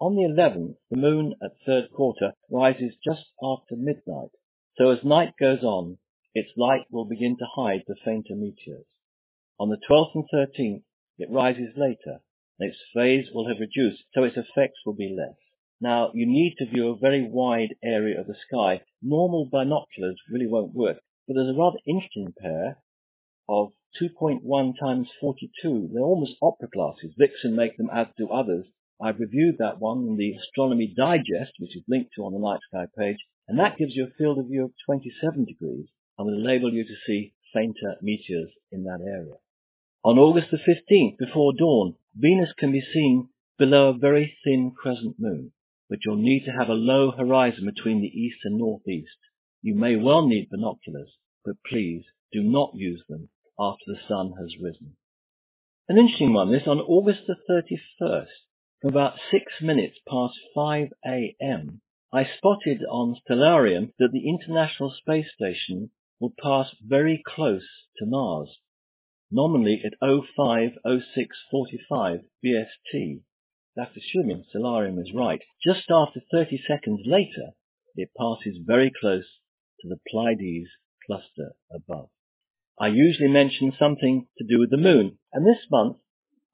On the 11th, the moon at third quarter rises just after midnight, so as night goes on, its light will begin to hide the fainter meteors. On the 12th and 13th, it rises later, and its phase will have reduced, so its effects will be less. Now, you need to view a very wide area of the sky. Normal binoculars really won't work, but there's a rather interesting pair of 2.1 times 42. They're almost opera glasses. Vixen make them, as do others. I've reviewed that one in the Astronomy Digest, which is linked to on the Night Sky page, and that gives you a field of view of 27 degrees and will enable you to see fainter meteors in that area. On August the 15th, before dawn, Venus can be seen below a very thin crescent moon, but you'll need to have a low horizon between the east and northeast. You may well need binoculars, but please do not use them after the sun has risen. An interesting one, this on August the 31st, from about six minutes past 5 a.m., I spotted on Stellarium that the International Space Station will pass very close to Mars, nominally at 050645 BST. That's assuming Stellarium is right. Just after 30 seconds later, it passes very close to the Pleiades cluster above. I usually mention something to do with the moon, and this month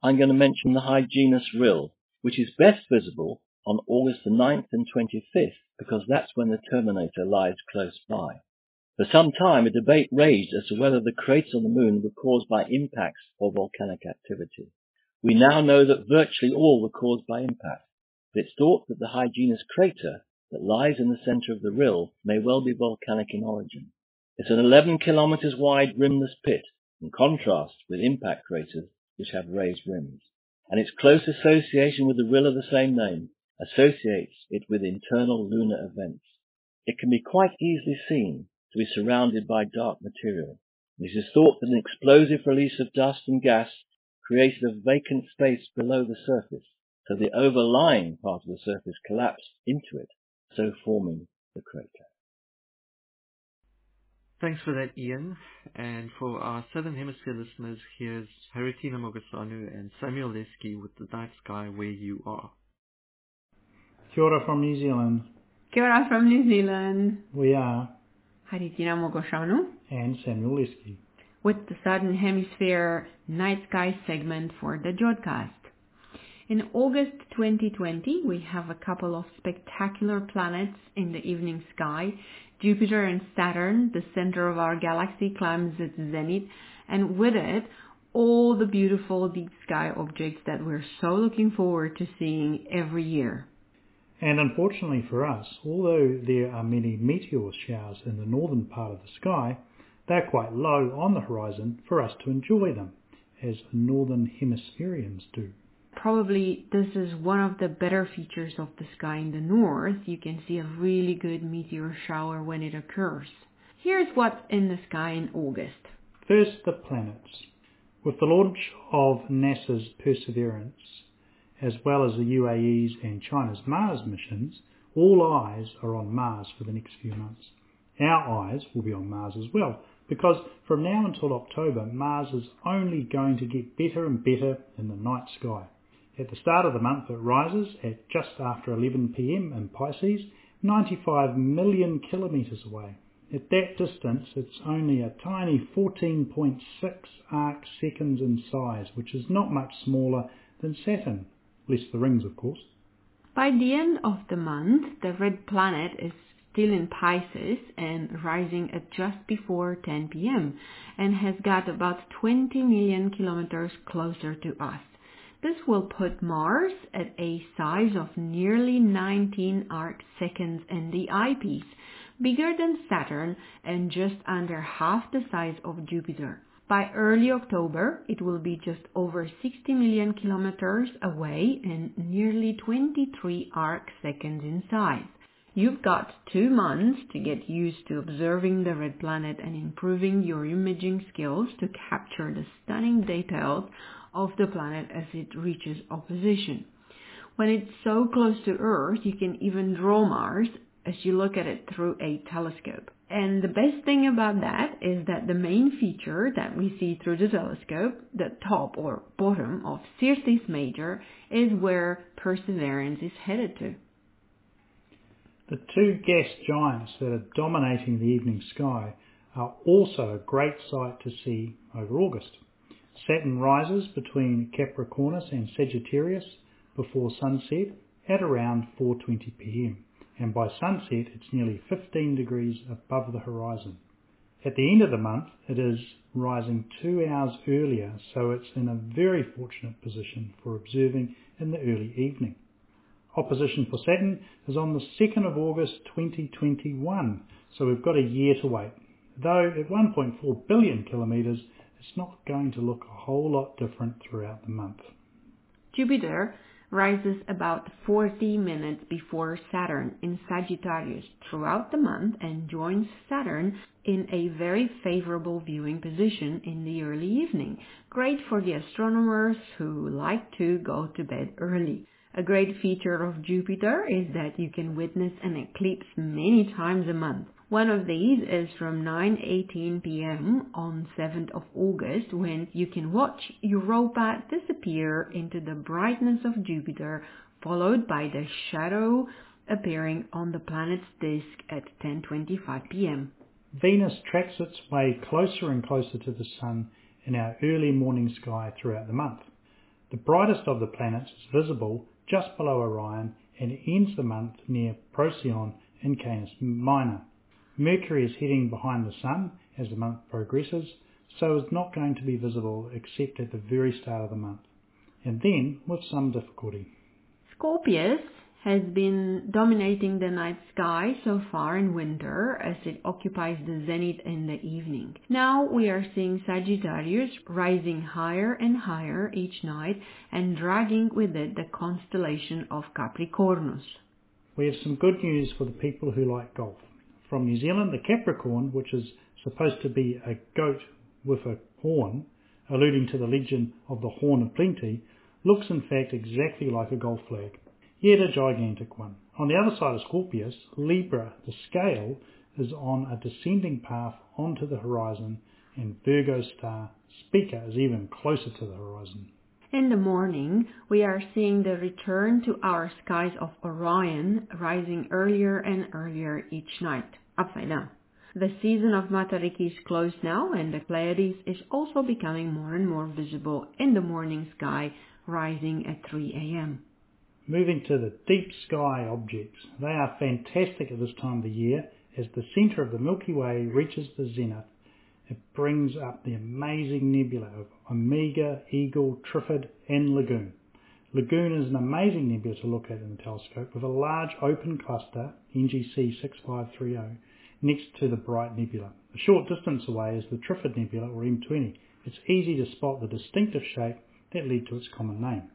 I'm going to mention the Hyginus Rill, which is best visible on August the 9th and 25th, because that's when the Terminator lies close by. For some time, a debate raged as to whether the craters on the moon were caused by impacts or volcanic activity. We now know that virtually all were caused by impact. But it's thought that the Hyginus crater that lies in the center of the rill may well be volcanic in origin. It's an 11 kilometers wide rimless pit, in contrast with impact craters which have raised rims. And its close association with the rill of the same name associates it with internal lunar events. It can be quite easily seen to be surrounded by dark material. It is thought that an explosive release of dust and gas created a vacant space below the surface, so the overlying part of the surface collapsed into it, so forming the crater. Thanks for that, Ian. And for our Southern Hemisphere listeners, here's Haritina Mogosanu and Samuel Leske with The Night Sky Where You Are. Kia ora from New Zealand. Kia ora from New Zealand. We are Haritina Mogosanu and Samuel Leske with the Southern Hemisphere Night Sky segment for the Jodcast. In August 2020, we have a couple of spectacular planets in the evening sky. Jupiter and Saturn, the center of our galaxy, climbs its zenith, and with it, all the beautiful deep sky objects that we're so looking forward to seeing every year. And unfortunately for us, although there are many meteor showers in the northern part of the sky, they're quite low on the horizon for us to enjoy them, as northern hemispherians do. Probably this is one of the better features of the sky in the north. You can see a really good meteor shower when it occurs. Here's what's in the sky in August. First, the planets. With the launch of NASA's Perseverance, as well as the UAE's and China's Mars missions, all eyes are on Mars for the next few months. Our eyes will be on Mars as well, because from now until October, Mars is only going to get better and better in the night sky. At the start of the month, it rises at just after 11 pm in Pisces, 95 million kilometres away. At that distance, it's only a tiny 14.6 arc seconds in size, which is not much smaller than Saturn, less the rings, of course. By the end of the month, the red planet is still in Pisces and rising at just before 10 p.m. and has got about 20 million kilometers closer to us. This will put Mars at a size of nearly 19 arc seconds in the eyepiece, bigger than Saturn and just under half the size of Jupiter. By early October, it will be just over 60 million kilometers away and nearly 23 arc seconds in size. You've got two months to get used to observing the red planet and improving your imaging skills to capture the stunning details of the planet as it reaches opposition. When it's so close to Earth, you can even draw Mars as you look at it through a telescope. And the best thing about that is that the main feature that we see through the telescope, the top or bottom of Syrtis Major, is where Perseverance is headed to. The two gas giants that are dominating the evening sky are also a great sight to see over August. Saturn rises between Capricornus and Sagittarius before sunset at around 4:20 p.m and by sunset it's nearly 15 degrees above the horizon. At the end of the month it is rising two hours earlier, so it's in a very fortunate position for observing in the early evening. Opposition for Saturn is on the 2nd of August 2021, so we've got a year to wait. Though at 1.4 billion kilometres, it's not going to look a whole lot different throughout the month. Jupiter rises about 40 minutes before Saturn in Sagittarius throughout the month and joins Saturn in a very favorable viewing position in the early evening. Great for the astronomers who like to go to bed early. A great feature of Jupiter is that you can witness an eclipse many times a month. One of these is from 9:18 p.m. on 7th of August when you can watch Europa disappear into the brightness of Jupiter followed by the shadow appearing on the planet's disk at 10:25 p.m. Venus tracks its way closer and closer to the sun in our early morning sky throughout the month. The brightest of the planets is visible just below Orion and ends the month near Procyon in Canis Minor. Mercury is heading behind the Sun as the month progresses, so is not going to be visible except at the very start of the month, and then with some difficulty. Scorpius has been dominating the night sky so far in winter as it occupies the zenith in the evening. Now we are seeing Sagittarius rising higher and higher each night and dragging with it the constellation of Capricornus. We have some good news for the people who like golf. From New Zealand, the Capricorn, which is supposed to be a goat with a horn, alluding to the legend of the Horn of Plenty, looks in fact exactly like a golf flag, yet a gigantic one. On the other side of Scorpius, Libra, the scale, is on a descending path onto the horizon, and Virgo star Spica is even closer to the horizon. In the morning, we are seeing the return to our skies of Orion rising earlier and earlier each night upside down. The season of Matariki is closed now, and the Pleiades is also becoming more and more visible in the morning sky, rising at 3 a.m. Moving to the deep sky objects. They are fantastic at this time of the year as the centre of the Milky Way reaches the zenith. It brings up the amazing nebula of Omega, Eagle, Trifid, and Lagoon. Lagoon is an amazing nebula to look at in the telescope with a large open cluster, NGC 6530, next to the Bright Nebula. A short distance away is the Trifid Nebula, or M20. It's easy to spot the distinctive shape that led to its common name.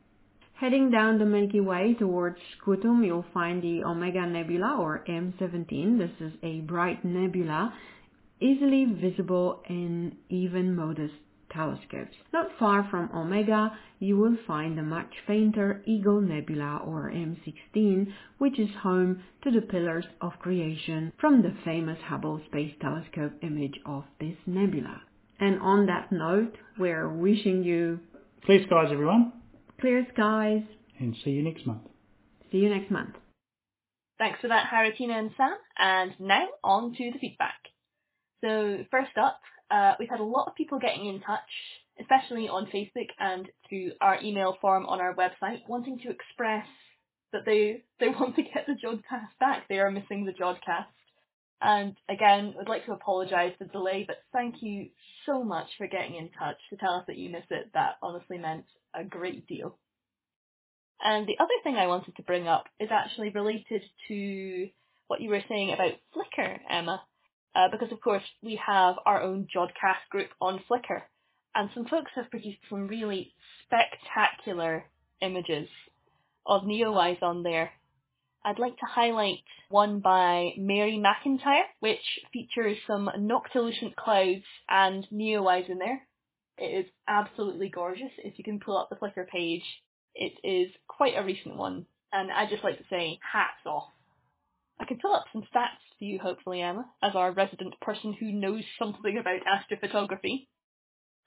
Heading down the Milky Way towards Scutum, you'll find the Omega Nebula, or M17. This is a bright nebula, easily visible in even modest telescopes. Not far from Omega, you will find the much fainter Eagle Nebula or M16, which is home to the pillars of creation from the famous Hubble Space Telescope image of this nebula. And on that note, we're wishing you clear skies, everyone. Clear skies. And see you next month. See you next month. Thanks for that, Haritina and Sam. And now on to the feedback. So first up, uh, we've had a lot of people getting in touch, especially on Facebook and through our email form on our website, wanting to express that they they *laughs* want to get the Jodcast back. They are missing the Jodcast. And again, I'd like to apologise for the delay, but thank you so much for getting in touch to tell us that you miss it. That honestly meant a great deal. And the other thing I wanted to bring up is actually related to what you were saying about Flickr, Emma. Uh, because of course we have our own Jodcast group on Flickr, and some folks have produced some really spectacular images of Neowise on there. I'd like to highlight one by Mary McIntyre, which features some noctilucent clouds and Neowise in there. It is absolutely gorgeous. If you can pull up the Flickr page, it is quite a recent one, and I'd just like to say hats off. I can pull up some stats for you, hopefully, Emma, as our resident person who knows something about astrophotography.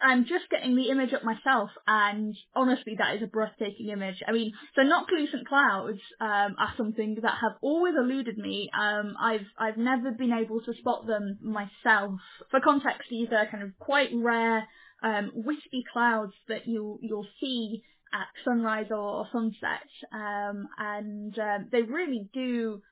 I'm just getting the image up myself, and honestly, that is a breathtaking image. I mean, so noctilucent clouds um, are something that have always eluded me. Um, I've I've never been able to spot them myself. For context, these are kind of quite rare, um, wispy clouds that you you'll see at sunrise or sunset, um, and um, they really do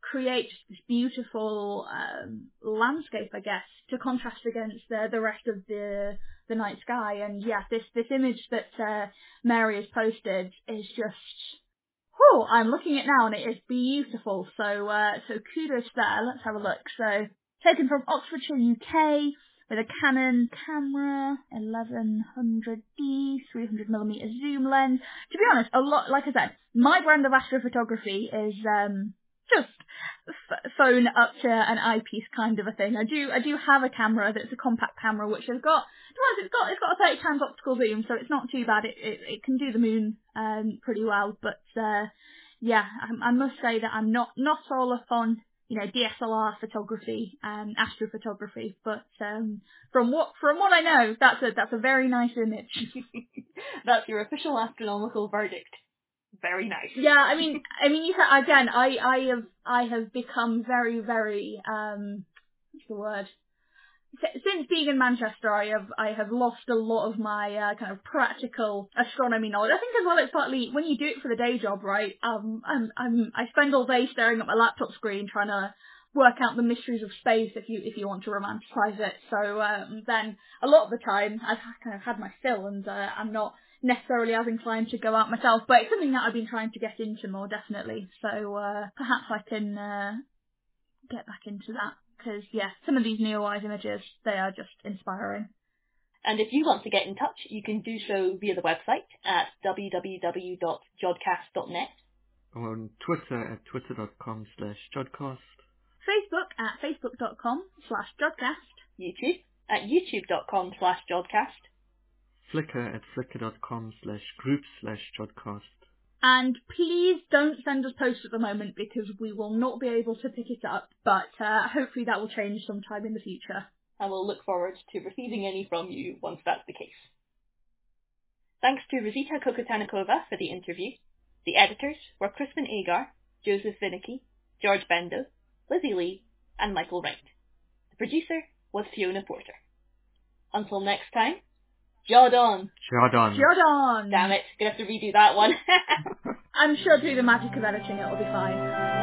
create this beautiful um, landscape, I guess, to contrast against the the rest of the the night sky. And yeah, this this image that uh, Mary has posted is just. Oh, I'm looking at it now and it is beautiful. So, uh, so kudos there. Let's have a look. So, taken from Oxfordshire, UK, with a Canon camera, 1100D, 300mm zoom lens. To be honest, a lot, like I said, my brand of astrophotography is um, just f- phone up to an eyepiece kind of a thing. I do I do have a camera that's a compact camera which has got it's got it's got a 30 times optical zoom, so it's not too bad. It it, it can do the moon um pretty well, but uh, yeah, I, I must say that I'm not not all up on you know DSLR photography and astrophotography, but um, from what from what I know, that's a that's a very nice image. *laughs* that's your official astronomical verdict very nice. Yeah, I mean, *laughs* I mean, you said, again, I, I have, I have become very, very, um, what's the word? Since being in Manchester, I have, I have lost a lot of my uh, kind of practical astronomy knowledge. I think as well, it's partly when you do it for the day job, right? Um, I'm, I'm, I spend all day staring at my laptop screen trying to work out the mysteries of space if you if you want to romanticize it. So um, then a lot of the time I've kind of had my fill, and uh, I'm not necessarily as inclined to go out myself, but it's something that I've been trying to get into more definitely. So uh, perhaps I can uh, get back into that because yeah, some of these Neowise images they are just inspiring. And if you want to get in touch, you can do so via the website at www.jodcast.net. Or on Twitter at twitter.com slash jodcast. Facebook at facebook.com slash jodcast. YouTube at youtube.com slash jodcast. Flickr at flickr.com slash group slash jodcast. And please don't send us posts at the moment because we will not be able to pick it up, but uh, hopefully that will change sometime in the future. I will look forward to receiving any from you once that's the case. Thanks to Rosita Kokotanekova for the interview. The editors were Crispin Agar, Joseph Vinicky, George Bendo, Lizzie Lee, and Michael Wright. The producer was Fiona Porter. Until next time, Jordan. Jordan. Jordan. Damn it, gonna have to redo that one. *laughs* I'm sure through the magic of editing it'll be fine.